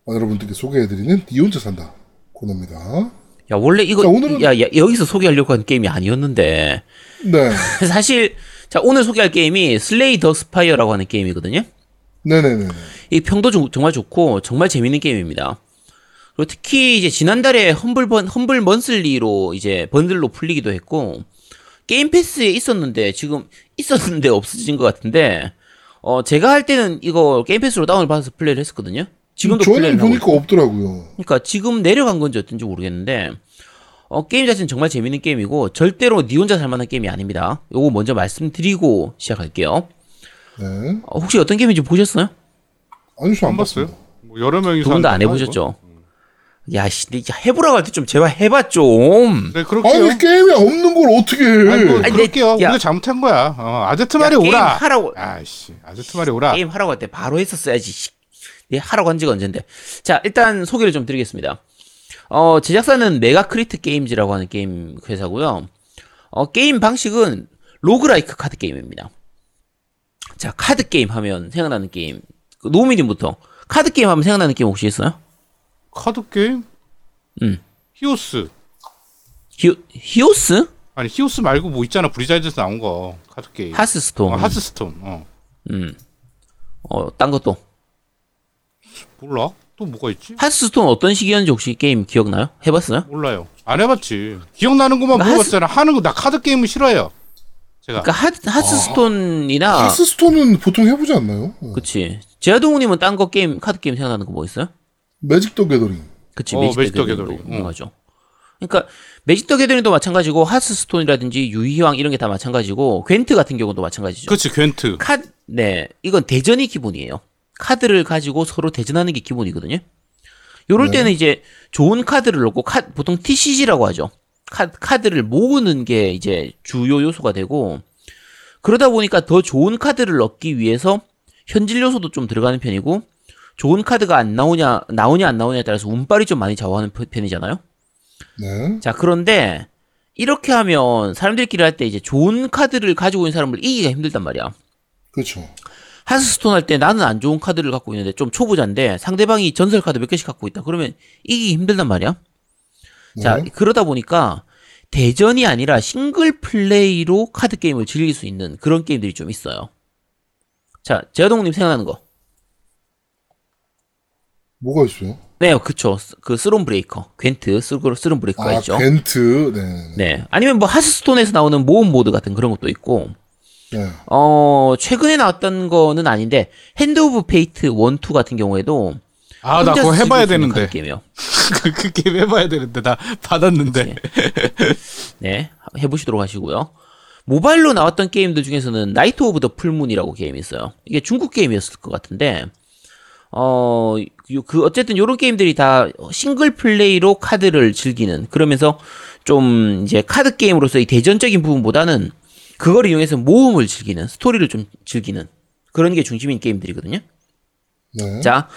어, 여러분들께 소개해드리는 니 혼자 산다 코너입니다. 야 원래 이거 자, 오늘은- 야, 야, 여기서 소개하려고 한 게임이 아니었는데 네. 사실 자 오늘 소개할 게임이 Slay the Spire라고 하는 게임이거든요. 네네네. 이 평도 좀- 정말 좋고 정말 재밌는 게임입니다. 그리고 특히 이제 지난달에 Humble Bun- Humble Monthly로 이제 번들로 풀리기도 했고 Game Pass에 있었는데 지금 있었는데 없어진 것 같은데 어 제가 할 때는 이거 게임 패스로 다운을 받아서 플레이를 했었거든요. 지금도 저는 보니까 없더라고요. 그러니까 지금 내려간 건지 어떤지 모르겠는데 어, 게임 자체는 정말 재밌는 게임이고 절대로 니 혼자 살 만한 게임이 아닙니다. 요거 먼저 말씀드리고 시작할게요. 네. 어, 혹시 어떤 게임인지 보셨어요? 아니, 저안 안 봤어요. 뭐 여러 명이서 두분 다안 하는 거야, 해보셨죠? 야, 씨, 근데 해보라고 할 때 좀 제발 해봐 좀. 네, 그렇게요. 아니, 게임에 없는 걸 어떻게 해. 아니, 뭐, 아니, 그럴게요. 야. 우리가 잘못한 거야. 어, 아제트 말이 옳아. 하라고 아이씨, 아제트 말이 옳아. 게임 하라고 할 때 바로 했었어야지. 씨. 네, 하라고 한 지가 언젠데. 자, 일단 소개를 좀 드리겠습니다. 어, 제작사는 Mega Crit Games라고 하는 게임 회사고요. 어, 게임 방식은 roguelike 카드 게임입니다. 자, 카드 게임 하면 생각나는 게임. 그 노미님부터 카드 게임 하면 생각나는 게임 혹시 있어요? 카드 게임? 음. 히오스. 히, 히오스? 아니 히오스 말고 뭐 있잖아 Blizzard에서 나온 거 카드 게임. Hearthstone. 어, Hearthstone. 어. 음. 어, 딴 것도. 몰라? 또 뭐가 있지? Hearthstone 어떤 시기였는지 혹시 게임 기억나요? 해봤어요? 몰라요. 안 해봤지. 기억나는 것만 그러니까 물어봤잖아. 하는 거 나 카드 게임은 싫어해요. 제가. 그러니까 하, Hearthstone이나 Hearthstone은 보통 해보지 않나요? 네. 그치. 제아동우님은 딴 거 게임, 카드 게임 생각나는 거 뭐 있어요? Magic the Gathering. 그치, 어, Magic, the Gathering, 어. 유명하죠. 그러니까, Magic the Gathering도 마찬가지고, Hearthstone이라든지 유희왕 이런 게 다 마찬가지고, Gwent 같은 경우도 마찬가지죠. 그렇지 Gwent. 카, 네. 이건 대전이 기본이에요. 카드를 가지고 서로 대전하는 게 기본이거든요. 요럴 네. 때는 이제 좋은 카드를 넣고, 카, 보통 TCG라고 하죠. 카, 카드를 모으는 게 이제 주요 요소가 되고, 그러다 보니까 더 좋은 카드를 넣기 위해서 현질 요소도 좀 들어가는 편이고, 좋은 카드가 안 나오냐, 나오냐 안 나오냐에 따라서 운빨이 좀 많이 좌우하는 편- 편이잖아요. 네. 자, 그런데 이렇게 하면 사람들끼리 할 때 이제 좋은 카드를 가지고 있는 사람을 이기기가 힘들단 말이야. 그렇죠. 하스스톤 할 때 나는 안 좋은 카드를 갖고 있는데 좀 초보자인데 상대방이 전설 카드 몇 개씩 갖고 있다. 그러면 이기기 힘들단 말이야. 자, 네. 그러다 보니까 대전이 아니라 싱글 플레이로 카드 게임을 즐길 수 있는 그런 게임들이 좀 있어요. 자, 제아동님 생각나는 거. 뭐가 있어요? 네, 그쵸. 스- 그 Thronebreaker. Gwent, 스- Thronebreaker가 아, 있죠. Gwent. 네. 네. 아니면 뭐 Hearthstone에서 나오는 모험 모드 같은 그런 것도 있고. 네. 어, 최근에 나왔던 거는 아닌데, Hand of Fate 1, 2 같은 경우에도. 아 나 그거 해봐야 되는데. 카드 게임이에요. 그, 그 게임 해봐야 되는데 나 받았는데. 네, 해보시도록 하시고요. 모바일로 나왔던 게임들 중에서는 Night of the Full Moon이라고 게임이 있어요. 이게 중국 게임이었을 것 같은데, 어, 요- 그, 어쨌든 요런 게임들이 다 싱글 플레이로 카드를 즐기는, 그러면서 좀 이제 카드 게임으로서의 대전적인 부분보다는 그걸 이용해서 모험을 즐기는, 스토리를 좀 즐기는 그런 게 중심인 게임들이거든요. 네. 자,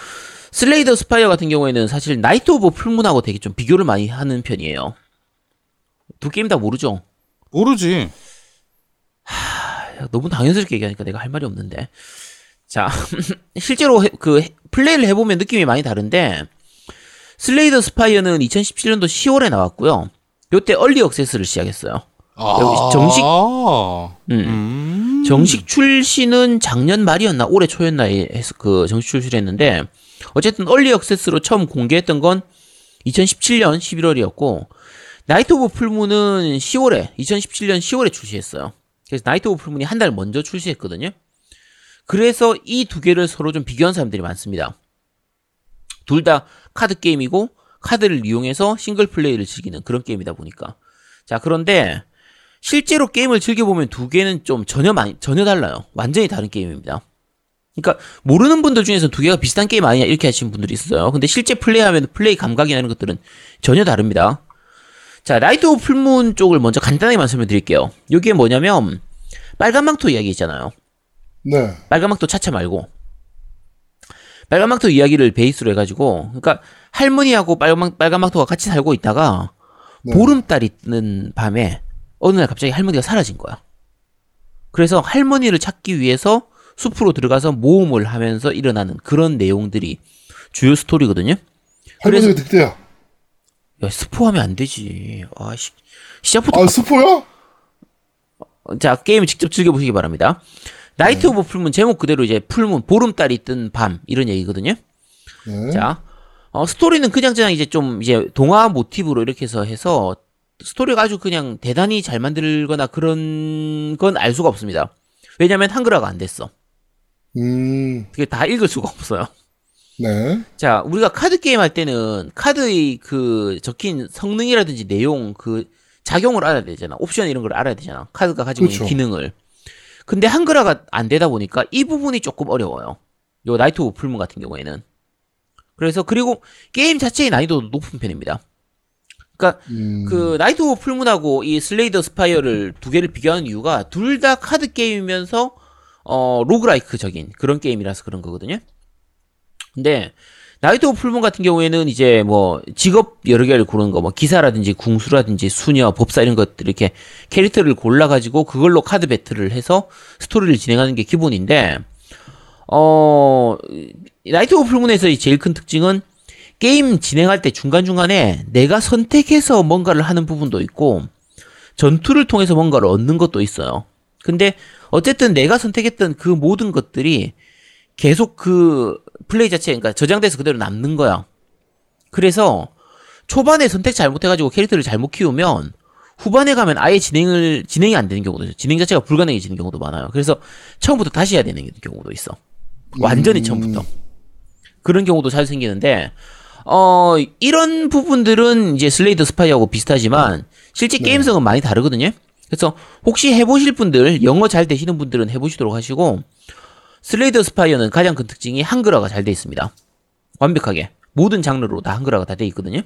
Slay the Spire 같은 경우에는 사실 Night of Full Moon하고 되게 좀 비교를 많이 하는 편이에요. 두 게임 다 모르죠? 모르지. 너무 당연스럽게 얘기하니까 내가 할 말이 없는데. 자, 실제로 해- 그 해- 플레이를 해보면 느낌이 많이 다른데, Slay the Spire는 2017년도 10월에 나왔고요. 요때 early access를 시작했어요. 여기 정식- 음. 음. 정식 출시는 작년 말이었나 올해 초였나에 해서 그 정식 출시를 했는데 어쨌든 early access로 처음 공개했던 건 2017년 11월이었고 Night of Full Moon은 10월에 2017년 10월에 출시했어요. 그래서 Night of Full Moon이 한 달 먼저 출시했거든요. 그래서 이 두 개를 서로 좀 비교한 사람들이 많습니다. 둘 다 카드 게임이고 카드를 이용해서 싱글 플레이를 즐기는 그런 게임이다 보니까 자 그런데 실제로 게임을 즐겨보면 두 개는 좀 전혀 많이, 전혀 달라요. 완전히 다른 게임입니다. 그러니까 모르는 분들 중에서 두 개가 비슷한 게임 아니냐 이렇게 하시는 분들이 있어요. 근데 실제 플레이하면 플레이 감각이나 이런 것들은 전혀 다릅니다. 자, Night of Full Moon 쪽을 먼저 간단하게 말씀을 드릴게요. 여기에 뭐냐면 빨간 망토 이야기 있잖아요. 네. 빨간 망토 차차 말고 빨간 망토 이야기를 베이스로 해가지고 그러니까 할머니하고 빨간, 망- 빨간 망토가 같이 살고 있다가 네. 보름달이 뜨는 밤에 어느 날 갑자기 할머니가 사라진 거야. 그래서 할머니를 찾기 위해서 숲으로 들어가서 모험을 하면서 일어나는 그런 내용들이 주요 스토리거든요. 할머니가 늑대야. 야, 스포하면 안 되지. 아, 시, 시작부터 아, 스포야? 자, 게임을 직접 즐겨보시기 바랍니다. Night of Full Moon 제목 그대로 이제 full moon 보름달이 뜬 밤 이런 얘기거든요. 네. 자, 어, 스토리는 그냥 그냥 이제 좀 이제 동화 모티브로 이렇게 해서 해서 스토리가 아주 그냥 대단히 잘 만들거나 그런 건 알 수가 없습니다. 왜냐면 한글화가 안 됐어. 음, 그게 다 읽을 수가 없어요. 네. 자, 우리가 카드 게임 할 때는 카드의 그 적힌 성능이라든지 내용 그 작용을 알아야 되잖아. 옵션 이런 걸 알아야 되잖아. 카드가 가지고 그쵸. 있는 기능을. 근데 한글화가 안 되다 보니까 이 부분이 조금 어려워요. 요 Night of Full Moon 같은 경우에는. 그래서 그리고 게임 자체의 난이도도 높은 편입니다. 그러니까 음, 그 Night of Full Moon하고 이 Slay the Spire를 두 개를 비교하는 이유가 둘 다 카드 게임이면서 어 roguelike적인 그런 게임이라서 그런 거거든요. 근데 Night of Full Moon 같은 경우에는 이제 뭐 직업 여러 개를 고르는 거 뭐 기사라든지 궁수라든지 수녀 법사 이런 것들 이렇게 캐릭터를 골라 가지고 그걸로 카드 배틀을 해서 스토리를 진행하는 게 기본인데 어 Night of Full Moon에서의 제일 큰 특징은 게임 진행할 때 중간중간에 내가 선택해서 뭔가를 하는 부분도 있고 전투를 통해서 뭔가를 얻는 것도 있어요. 근데 어쨌든 내가 선택했던 그 모든 것들이 계속 그 플레이 자체 그러니까 저장돼서 그대로 남는 거야. 그래서 초반에 선택 잘못해가지고 캐릭터를 잘못 키우면 후반에 가면 아예 진행을 진행이 안 되는 경우도 있어요. 진행 자체가 불가능해지는 경우도 많아요. 그래서 처음부터 다시 해야 되는 경우도 있어. 완전히 처음부터. 그런 경우도 잘 생기는데 어 이런 부분들은 이제 Slay the Spire하고 비슷하지만 실제 게임성은 많이 다르거든요. 그래서 혹시 해보실 분들 영어 잘 되시는 분들은 해보시도록 하시고 Slay the Spire는 가장 큰 특징이 한글화가 잘 돼 있습니다. 완벽하게 모든 장르로 다 한글화가 다 돼 있거든요.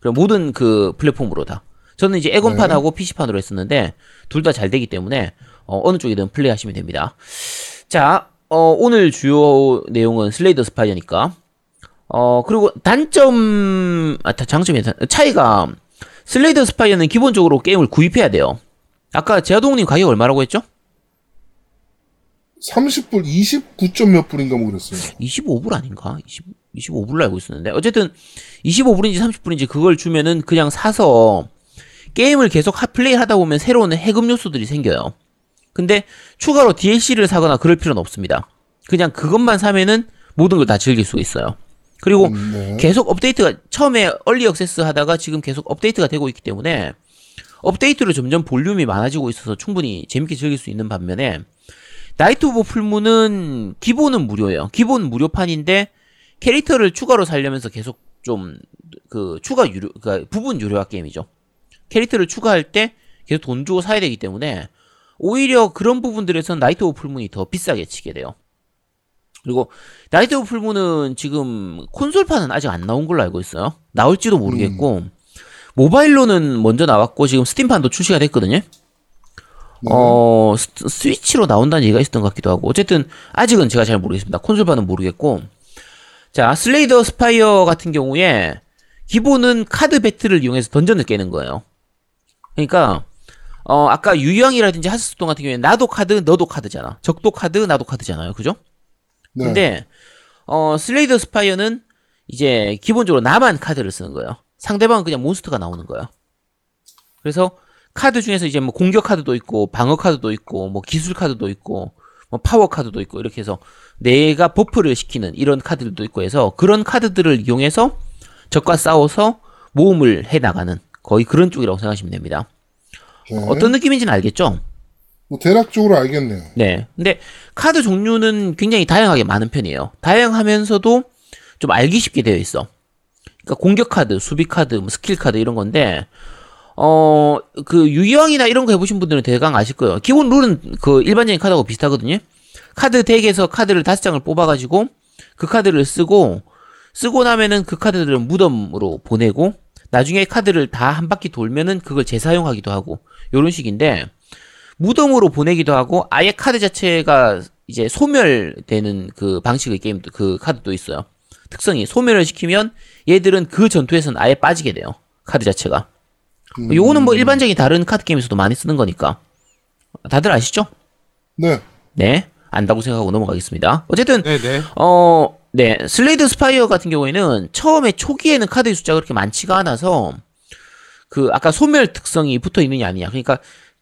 그리고 모든 그 플랫폼으로 다. 저는 이제 엑원판하고 PC판으로 했었는데 둘 다 잘 되기 때문에 어, 느 쪽이든 플레이하시면 됩니다. 자, 어, 오늘 주요 내용은 Slay the Spire니까 어, 그리고 단점, 아, 다- 장점이, 차이가, Slay the Spire는 기본적으로 게임을 구입해야 돼요. 아까 제아동님 가격 얼마라고 했죠? 30불, 29점 몇 불인가 뭐 그랬어요. 25불 아닌가? 20, 25불로 알고 있었는데. 어쨌든, 25불인지 30불인지 그걸 주면은 그냥 사서, 게임을 계속 하- 플레이 하다 보면 새로운 해금 요소들이 생겨요. 근데, 추가로 DLC를 사거나 그럴 필요는 없습니다. 그냥 그것만 사면은 모든 걸 다 즐길 수 있어요. 그리고, 음, 네. 계속 업데이트가 처음에 early access 하다가 지금 계속 업데이트가 되고 있기 때문에 업데이트로 점점 볼륨이 많아지고 있어서 충분히 재밌게 즐길 수 있는 반면에 Night of Full Moon은 기본은 무료예요. 기본 무료판인데 캐릭터를 추가로 살려면서 계속 좀 그 추가 유료 그러니까 부분 유료화 게임이죠. 캐릭터를 추가할 때 계속 돈 주고 사야 되기 때문에 오히려 그런 부분들에선 Night of Full Moon이 더 비싸게 치게 돼요. 그리고 Night of Full Moon은 지금 콘솔판은 아직 안 나온 걸로 알고 있어요. 나올지도 모르겠고 모바일로는 먼저 나왔고 지금 Steam판도 출시가 됐거든요. 어 스- 스위치로 나온다는 얘기가 있었던 것 같기도 하고 어쨌든 아직은 제가 잘 모르겠습니다. 콘솔판은 모르겠고 자, Slay the Spire 같은 경우에 기본은 카드 배틀을 이용해서 던전을 깨는 거예요. 그러니까 어 아까 유희왕이라든지 Hearthstone 같은 경우에 나도 카드 너도 카드잖아. 적도 카드 나도 카드잖아요. 그죠? 네. 근데 어 Slay the Spire는 이제 기본적으로 나만 카드를 쓰는 거예요. 상대방은 그냥 몬스터가 나오는 거예요. 그래서 카드 중에서 이제 뭐 공격 카드도 있고 방어 카드도 있고 뭐 기술 카드도 있고 뭐 파워 카드도 있고 이렇게 해서 내가 buff를 시키는 이런 카드들도 있고 해서 그런 카드들을 이용해서 적과 싸워서 모험을 해 나가는 거의 그런 쪽이라고 생각하시면 됩니다. 네. 어떤 느낌인지는 알겠죠? 뭐 대략적으로 알겠네요. 네. 근데 카드 종류는 굉장히 다양하게 많은 편이에요. 다양하면서도 좀 알기 쉽게 되어 있어. 그러니까 공격 카드, 수비 카드, 뭐 스킬 카드 이런 건데 어, 그 유희왕이나 이런 거 해보신 분들은 대강 아실 거예요. 기본 룰은 그 일반적인 카드하고 비슷하거든요. 카드 덱에서 카드를 다섯 장을 뽑아가지고 그 카드를 쓰고 쓰고 나면은 그 카드들을 무덤으로 보내고 나중에 카드를 다 한 바퀴 돌면은 그걸 재사용하기도 하고 요런 식인데 무덤으로 보내기도 하고 아예 카드 자체가 이제 소멸되는 그 방식의 게임도 그 카드도 있어요. 특성이 소멸을 시키면 얘들은 그 전투에서는 아예 빠지게 돼요. 카드 자체가. 요거는 뭐 일반적인 다른 카드 게임에서도 많이 쓰는 거니까. 다들 아시죠? 네. 네. 안다고 생각하고 넘어가겠습니다. 어쨌든 네네. 어, 네. Slay the Spire 같은 경우에는 처음에 초기에는 카드의 숫자가 그렇게 많지가 않아서 그 아까 소멸 특성이 붙어 있느냐 아니냐. 그러니까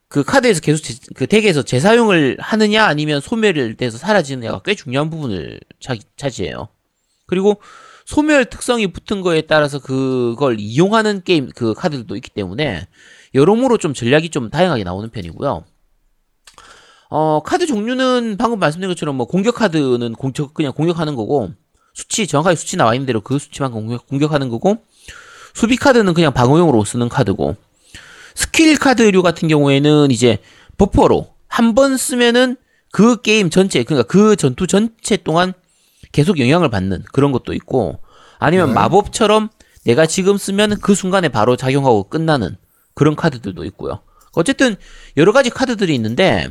그 카드에서 계속 재- 그 deck에서 재사용을 하느냐 아니면 소멸을 돼서 사라지느냐가 꽤 중요한 부분을 차, 차지해요. 그리고 소멸 특성이 붙은 거에 따라서 그걸 이용하는 게임 그 카드들도 있기 때문에 여러모로 좀 전략이 좀 다양하게 나오는 편이고요. 어, 카드 종류는 방금 말씀드린 것처럼 뭐 공격 카드는 공격 그냥 공격하는 거고 수치 정확하게 수치 나와 있는 대로 그 수치만 공격, 공격하는 거고 수비 카드는 그냥 방어용으로 쓰는 카드고 스킬 카드류 같은 경우에는 이제 buff로 한 번 쓰면은 그 게임 전체 그러니까 그 전투 전체 동안 계속 영향을 받는 그런 것도 있고 아니면 마법처럼 내가 지금 쓰면 그 순간에 바로 작용하고 끝나는 그런 카드들도 있고요. 어쨌든 여러 가지 카드들이 있는데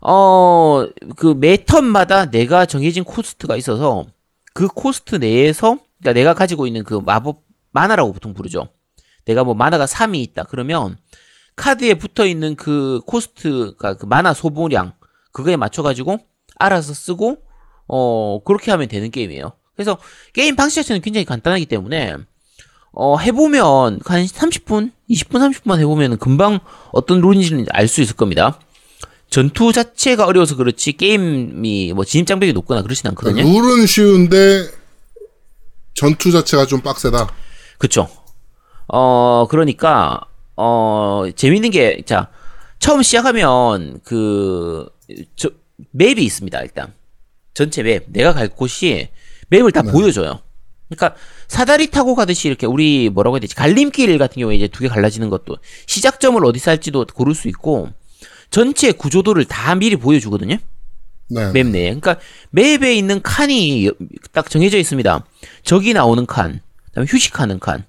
어, 그 매 턴마다 내가 정해진 코스트가 있어서 그 코스트 내에서 그러니까 내가 가지고 있는 그 마법 mana라고 보통 부르죠. 내가 뭐 mana가 3이 있다. 그러면 카드에 붙어 있는 그 코스트가 그 마나 소모량 그거에 맞춰 가지고 알아서 쓰고 어, 그렇게 하면 되는 게임이에요. 그래서 게임 방식 자체는 굉장히 간단하기 때문에 어, 해보면 한 30분, 20분, 30분만 해보면 금방 어떤 룰인지는 알 수 있을 겁니다. 전투 자체가 어려워서 그렇지 게임이 뭐 진입 장벽이 높거나 그렇진 않거든요. 룰은 쉬운데 전투 자체가 좀 빡세다. 그쵸. 어, 그러니까, 어, 재밌는 게, 자, 처음 시작하면, 그, 저, 맵이 있습니다, 일단. 전체 맵. 내가 갈 곳이 맵을 다 보여줘요. 그러니까, 사다리 타고 가듯이 이렇게, 우리 뭐라고 해야 되지? 갈림길 같은 경우에 이제 두 개 갈라지는 것도, 시작점을 어디서 할지도 고를 수 있고, 전체 구조도를 다 미리 보여주거든요? 네. 맵 내에. 그러니까 맵에 있는 칸이 딱 정해져 있습니다. 적이 나오는 칸, 그다음에 휴식하는 칸.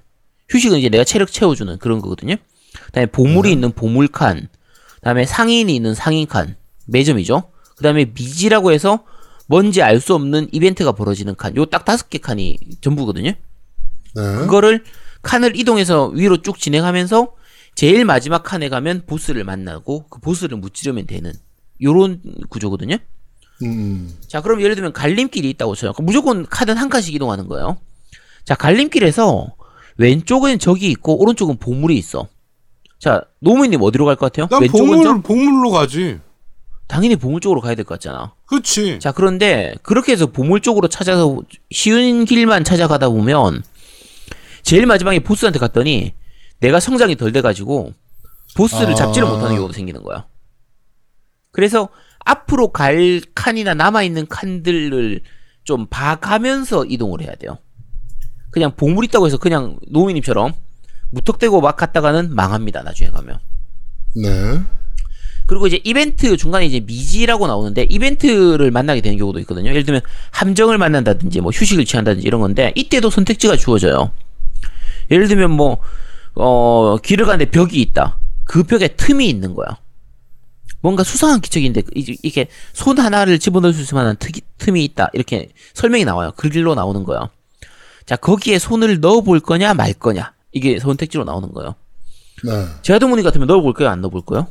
휴식은 이제 내가 체력 채워주는 그런 거거든요. 그다음에 보물이 있는 보물 칸, 그다음에 상인이 있는 상인 칸, 매점이죠. 그다음에 미지라고 해서 뭔지 알 수 없는 이벤트가 벌어지는 칸. 요 딱 다섯 개 칸이 전부거든요. 네. 그거를 칸을 이동해서 위로 쭉 진행하면서 제일 마지막 칸에 가면 보스를 만나고 그 보스를 무찌르면 되는 요런 구조거든요. 음. 자, 그럼 예를 들면 갈림길이 있다고 쳐요. 그럼 무조건 카드는 한 칸씩 이동하는 거예요. 자, 갈림길에서 왼쪽은 적이 있고 오른쪽은 보물이 있어. 자, 노무님 어디로 갈 것 같아요? 난 왼쪽은 보물 적? 보물로 가지. 당연히 보물 쪽으로 가야 될 것 같잖아. 그치. 자, 그런데 그렇게 해서 보물 쪽으로 찾아서 쉬운 길만 찾아가다 보면 제일 마지막에 보스한테 갔더니 내가 성장이 덜 돼가지고 보스를 아. 잡지를 못하는 경우도 생기는 거야. 그래서 앞으로 갈 칸이나 남아있는 칸들을 좀 봐가면서 이동을 해야 돼요. 그냥 보물 있다고 해서 그냥 노미님처럼 무턱대고 막 갔다가는 망합니다. 나중에 가면. 네. 그리고 이제 이벤트 중간에 이제 미지라고 나오는데 이벤트를 만나게 되는 경우도 있거든요. 예를 들면 함정을 만난다든지 뭐 휴식을 취한다든지 이런 건데 이때도 선택지가 주어져요. 예를 들면 뭐 어, 길을 가는데 벽이 있다. 그 벽에 틈이 있는 거야. 뭔가 수상한 기척인데 이- 이게 손 하나를 집어넣을 수 있을 만한 특이, 틈이 있다 이렇게 설명이 나와요 글로 나오는 거야 자 거기에 손을 넣어 볼 거냐 말 거냐 이게 선택지로 나오는 거예요 네. 제아드모니 같으면 넣어볼 거예요 안 넣어볼 거예요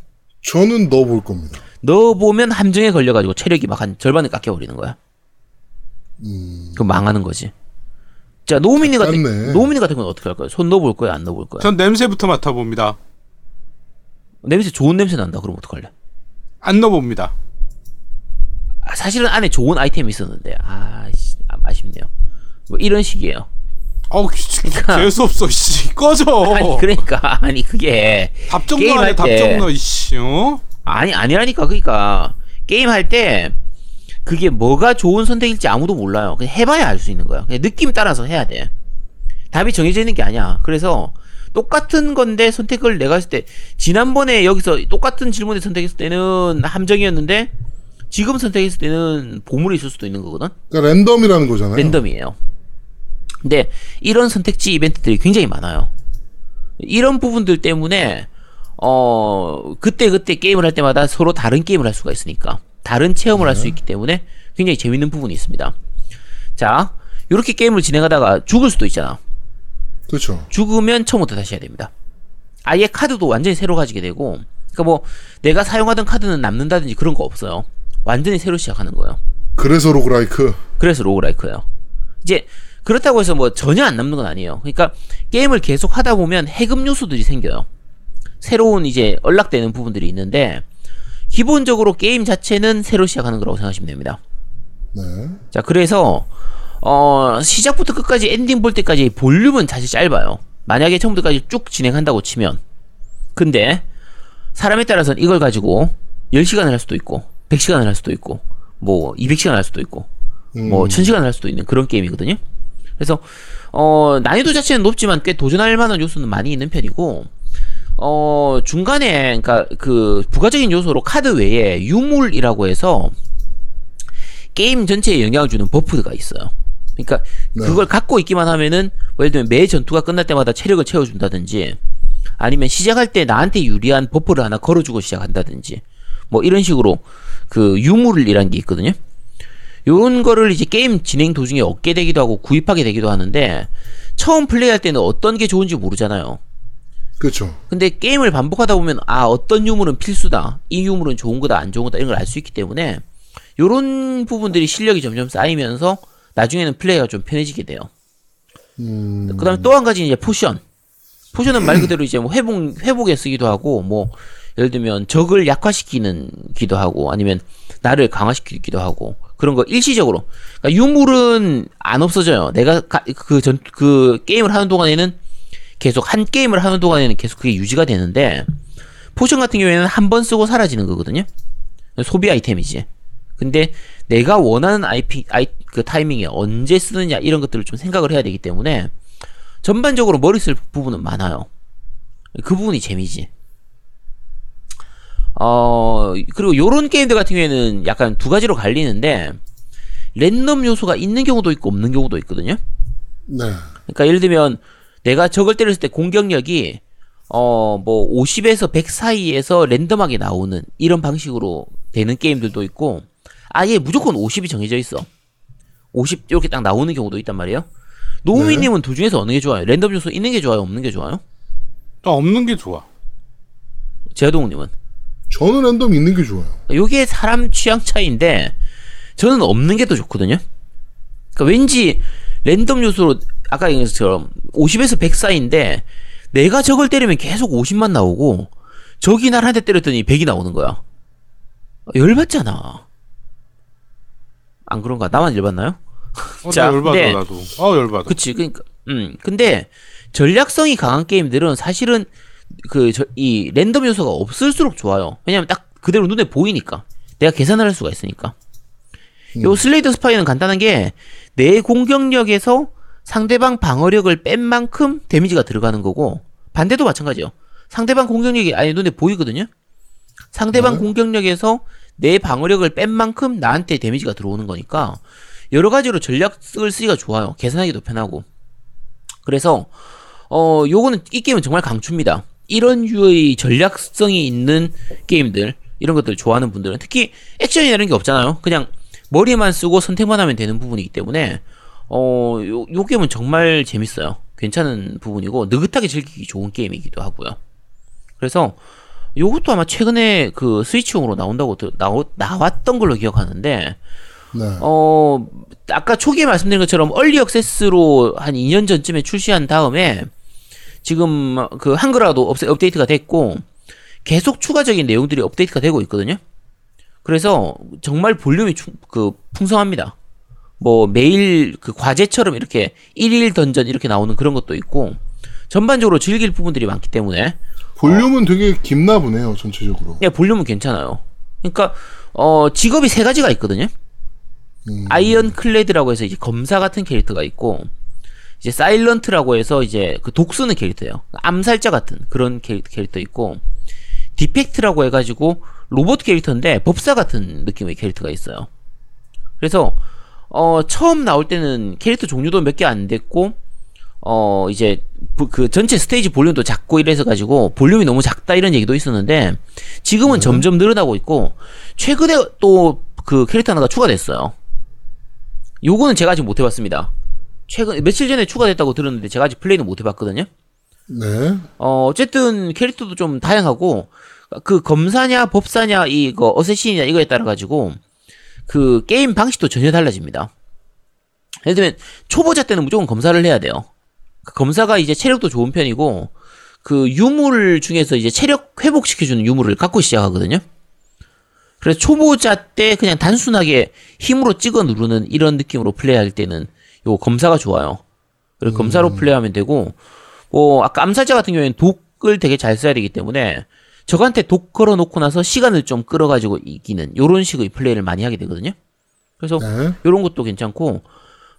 저는 넣어볼 겁니다. 넣어보면 함정에 걸려가지고 체력이 막 한 절반을 깎여버리는 거야 그럼 망하는 거지 자 노우미니 같은. 노우미니 같은 건 어떻게 할 거예요 손 넣어볼 거예요 안 넣어볼 거예요 전 냄새부터 맡아봅니다. 냄새 좋은 냄새 난다 그럼 어떡할래 안 넣어봅니다. 아, 사실은 안에 좋은 아이템이 있었는데 아씨 아, 아쉽네요. 뭐 이런 식이에요. 어우 재수 없어. 씨 꺼져. 아니 그러니까 아니 그게 답정너 때- 답정너 이씨. 어? 아니 아니라니까 그러니까 게임 할 때 그게 뭐가 좋은 선택일지 아무도 몰라요. 그냥 해봐야 알 수 있는 거야. 그냥 느낌 따라서 해야 돼. 답이 정해져 있는 게 아니야. 그래서 똑같은 건데 선택을 내가 했을 때 지난번에 여기서 똑같은 질문에 선택했을 때는 함정이었는데 지금 선택했을 때는 보물이 있을 수도 있는 거거든. 그러니까 랜덤이라는 거잖아요. 랜덤이에요. 근데 이런 선택지 이벤트들이 굉장히 많아요. 이런 부분들 때문에 어 그때 그때 게임을 할 때마다 서로 다른 게임을 할 수가 있으니까 다른 체험을 할수 있기 때문에 굉장히 재밌는 부분이 있습니다. 자, 이렇게 게임을 진행하다가 죽을 수도 있잖아. 그렇죠. 죽으면 처음부터 다시 해야 됩니다. 아예 카드도 완전히 새로 가지게 되고, 그러니까 뭐 내가 사용하던 카드는 남는다든지 그런 거 없어요. 완전히 새로 시작하는 거예요. 그래서 로그라이크. 그래서 로그라이크예요. 이제 그렇다고 해서 뭐 전혀 안 남는 건 아니에요. 그러니까 게임을 계속 하다 보면 해금 요소들이 생겨요. 새로운 이제 unlock되는 부분들이 있는데 기본적으로 게임 자체는 새로 시작하는 거라고 생각하시면 됩니다. 네. 자, 그래서 어, 시작부터 끝까지 엔딩 볼 때까지 볼륨은 사실 짧아요. 만약에 처음부터까지 쭉 진행한다고 치면. 근데 사람에 따라서는 이걸 가지고 10시간을 할 수도 있고 100시간을 할 수도 있고 뭐 200시간을 할 수도 있고 뭐 1000시간을 할 수도 있는 그런 게임이거든요. 그래서 어, 난이도 자체는 높지만 꽤 도전할 만한 요소는 많이 있는 편이고 어, 중간에 그러니까 그 부가적인 요소로 카드 외에 유물이라고 해서 게임 전체에 영향을 주는 buff가 있어요. 그러니까 네. 그걸 갖고 있기만 하면은 뭐 예를 들면 매 전투가 끝날 때마다 체력을 채워준다든지 아니면 시작할 때 나한테 유리한 buff를 하나 걸어주고 시작한다든지 뭐 이런 식으로 그 유물이라는 게 있거든요. 요런 거를 이제 게임 진행 도중에 얻게 되기도 하고 구입하게 되기도 하는데 처음 플레이할 때는 어떤 게 좋은지 모르잖아요. 그렇죠. 근데 게임을 반복하다 보면 아 어떤 유물은 필수다 이 유물은 좋은 거다 안 좋은 거다 이런 걸 알 수 있기 때문에 요런 부분들이 실력이 점점 쌓이면서 나중에는 플레이가 좀 편해지게 돼요 음, 그다음에 또 한 가지 이제 potion potion은 말 그대로 이제 뭐 회복 회복에 쓰기도 하고 뭐 예를 들면 적을 약화시키기도 하고 아니면 나를 강화시키기도 하고 그런 거 일시적으로 그러니까 유물은 안 없어져요 내가 그전그 게임을 하는 동안에는 계속 한 게임을 하는 동안에는 계속 그게 유지가 되는데 potion 같은 경우에는 한 번 쓰고 사라지는 거거든요. 소비 아이템이지. 근데 내가 원하는 IP 아이 그 타이밍에 언제 쓰느냐 이런 것들을 좀 생각을 해야 되기 때문에 전반적으로 머리 쓸 부분은 많아요. 그 부분이 재미지. 어 그리고 요런 게임들 같은 경우에는 약간 두 가지로 갈리는데 랜덤 요소가 있는 경우도 있고 없는 경우도 있거든요. 네. 그러니까 예를 들면 내가 적을 때렸을 때 공격력이 어 뭐 50에서 100 사이에서 랜덤하게 나오는 이런 방식으로 되는 게임들도 있고 아예 무조건 50이 정해져 있어. 50 이렇게 딱 나오는 경우도 있단 말이에요. 노우미님은 두 중에서 어느 게 좋아요? 랜덤 요소 있는 게 좋아요? 없는 게 좋아요? 또 없는 게 좋아. 제아동님은? 저는 랜덤 있는 게 좋아요. 요게 사람 취향 차이인데 저는 없는 게 더 좋거든요. 그러니까 왠지 랜덤 요소로 아까 얘기한 것처럼 50에서 100 사이인데 내가 적을 때리면 계속 50만 나오고 적이 날 한 대 때렸더니 100이 나오는 거야. 열받잖아. 안 그런가? 나만 열받나요? 어, 자, 나 열받아 네. 나도. 아 열받아. 그치. 그니까, 음. 근데, 전략성이 강한 게임들은 사실은, 그, 저, 이, 랜덤 요소가 없을수록 좋아요. 왜냐면 딱 그대로 눈에 보이니까. 내가 계산을 할 수가 있으니까. 요 슬레이드 스파이는 간단한 게, 내 공격력에서 상대방 방어력을 뺀 만큼 데미지가 들어가는 거고, 반대도 마찬가지요. 상대방 공격력이 아예 눈에 보이거든요? 상대방 공격력에서 내 방어력을 뺀 만큼 나한테 데미지가 들어오는 거니까, 여러 가지로 전략을 쓰기가 좋아요. 계산하기도 편하고. 그래서 어 요거는 이 게임은 정말 강추입니다. 이런 유의 전략성이 있는 게임들 이런 것들 좋아하는 분들은 특히 액션이나 이런 게 없잖아요. 그냥 머리만 쓰고 선택만 하면 되는 부분이기 때문에 어, 요, 요 게임은 정말 재밌어요. 괜찮은 부분이고 느긋하게 즐기기 좋은 게임이기도 하고요. 그래서 요것도 아마 최근에 그 스위치용으로 나온다고 들- 나오, 나왔던 걸로 기억하는데 네. 어 아까 초기에 말씀드린 것처럼 early access로 한 2년 전쯤에 출시한 다음에 지금 그 한글화도 업, 업데이트가 됐고 계속 추가적인 내용들이 업데이트가 되고 있거든요. 그래서 정말 볼륨이 충- 그 풍성합니다. 뭐 매일 그 과제처럼 이렇게 일일 던전 이렇게 나오는 그런 것도 있고 전반적으로 즐길 부분들이 많기 때문에 볼륨은 되게 깊나 보네요, 전체적으로. 예, 볼륨은 괜찮아요. 그러니까 어 직업이 세 가지가 있거든요. Ironclad라고 해서 이제 검사 같은 캐릭터가 있고 이제 Silent라고 해서 이제 그 독 쓰는 캐릭터예요. 암살자 같은 그런 캐, 캐릭터 있고 Defect라고 해가지고 로봇 캐릭터인데 법사 같은 느낌의 캐릭터가 있어요. 그래서 어 처음 나올 때는 캐릭터 종류도 몇 개 안 됐고 어 이제 부- 그 전체 스테이지 볼륨도 작고 이래서 가지고 볼륨이 너무 작다 이런 얘기도 있었는데 지금은 점점 늘어나고 있고 최근에 또 그 캐릭터 하나가 추가됐어요. 요거는 제가 아직 못 해봤습니다. 최근 며칠 전에 추가됐다고 들었는데 제가 아직 플레이는 못 해봤거든요. 네. 어 어쨌든 캐릭터도 좀 다양하고 그 검사냐 법사냐 이거 어쌔신이냐 이거에 따라 가지고 그 게임 방식도 전혀 달라집니다. 예를 들면 초보자 때는 무조건 검사를 해야 돼요. 그 검사가 이제 체력도 좋은 편이고 그 유물 중에서 이제 체력 회복시켜주는 유물을 갖고 시작하거든요. 그래서 초보자 때 그냥 단순하게 힘으로 찍어 누르는 이런 느낌으로 플레이할 때는 요 검사가 좋아요. 그리고 검사로 플레이하면 되고 뭐 아까 암살자 같은 경우에는 독을 되게 잘 써야 되기 때문에 저한테 독 걸어 놓고 나서 시간을 좀 끌어가지고 이기는 요런 식의 플레이를 많이 하게 되거든요. 그래서 네. 요런 것도 괜찮고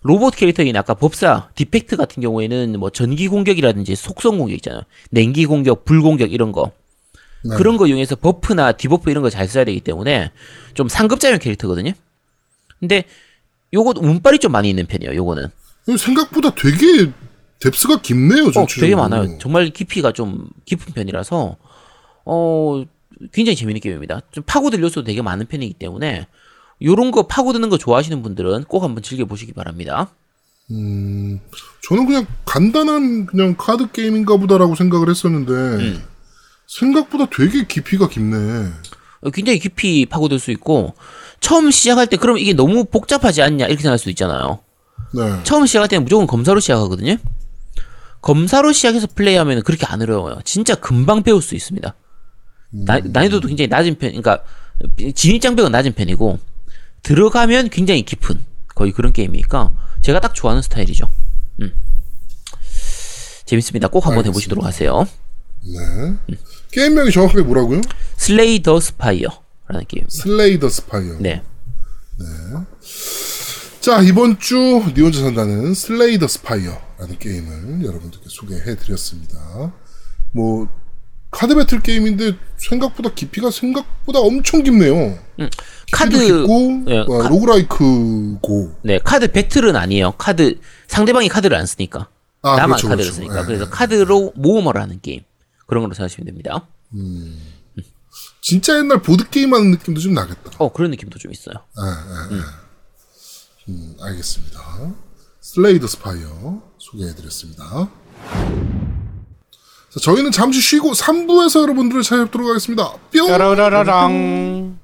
로봇 캐릭터인 아까 법사 Defect 같은 경우에는 뭐 전기 공격이라든지 속성 공격 있잖아요. 냉기 공격, 불 공격 이런 거 네. 그런 거 이용해서 buff나 debuff 이런 거 잘 써야 되기 때문에 좀 상급자용 캐릭터거든요. 근데 요거 운빨이 좀 많이 있는 편이에요. 요거는 생각보다 되게 depth가 깊네요, 어. 되게 많아요. 정말 깊이가 좀 깊은 편이라서 어 굉장히 재밌는 게임입니다. 좀 파고들 요소도 되게 많은 편이기 때문에 요런 거 파고드는 거 좋아하시는 분들은 꼭 한번 즐겨 보시기 바랍니다. 음, 저는 그냥 간단한 그냥 카드 게임인가 보다라고 생각을 했었는데 음. 생각보다 되게 깊이가 깊네. 어, 굉장히 깊이 파고들 수 있고 처음 시작할 때 그럼 이게 너무 복잡하지 않냐 이렇게 생각할 수도 있잖아요. 네. 처음 시작할 때는 무조건 검사로 시작하거든요. 검사로 시작해서 플레이하면 그렇게 안 어려워요. 진짜 금방 배울 수 있습니다. 나, 난이도도 굉장히 낮은 편, 그러니까 진입 장벽은 낮은 편이고 들어가면 굉장히 깊은 거의 그런 게임이니까 제가 딱 좋아하는 스타일이죠. 음. 재밌습니다. 꼭 한번 해보시도록 하세요. 네. 게임명이 정확하게 뭐라고요? Slay the Spire 라는 게임. Slay the Spire. 네. 자, 이번 주 니 혼자 산다는 Slay the Spire라는 게임을 여러분들께 소개해 드렸습니다. 뭐, 카드 배틀 게임인데 생각보다 깊이가 생각보다 엄청 깊네요. 카드 깊이도 깊고, 예, 어, 카- roguelike고. 네, 카드 battle은 아니에요. 카드 상대방이 카드를 안 쓰니까. 아, 나만 그렇죠, 카드를 그렇죠. 쓰니까. 예, 그래서 예. 카드로 모험을 하는 게임. 그런 걸로 생각하시면 됩니다. 진짜 옛날 보드게임 하는 느낌도 좀 나겠다. 어, 그런 느낌도 좀 있어요. 예, 예, 예. 음, 알겠습니다. Slay the Spire 소개해 드렸습니다. 자, 저희는 잠시 쉬고 3부에서 여러분들을 찾아뵙도록 하겠습니다. 뿅! 짜라라라랑.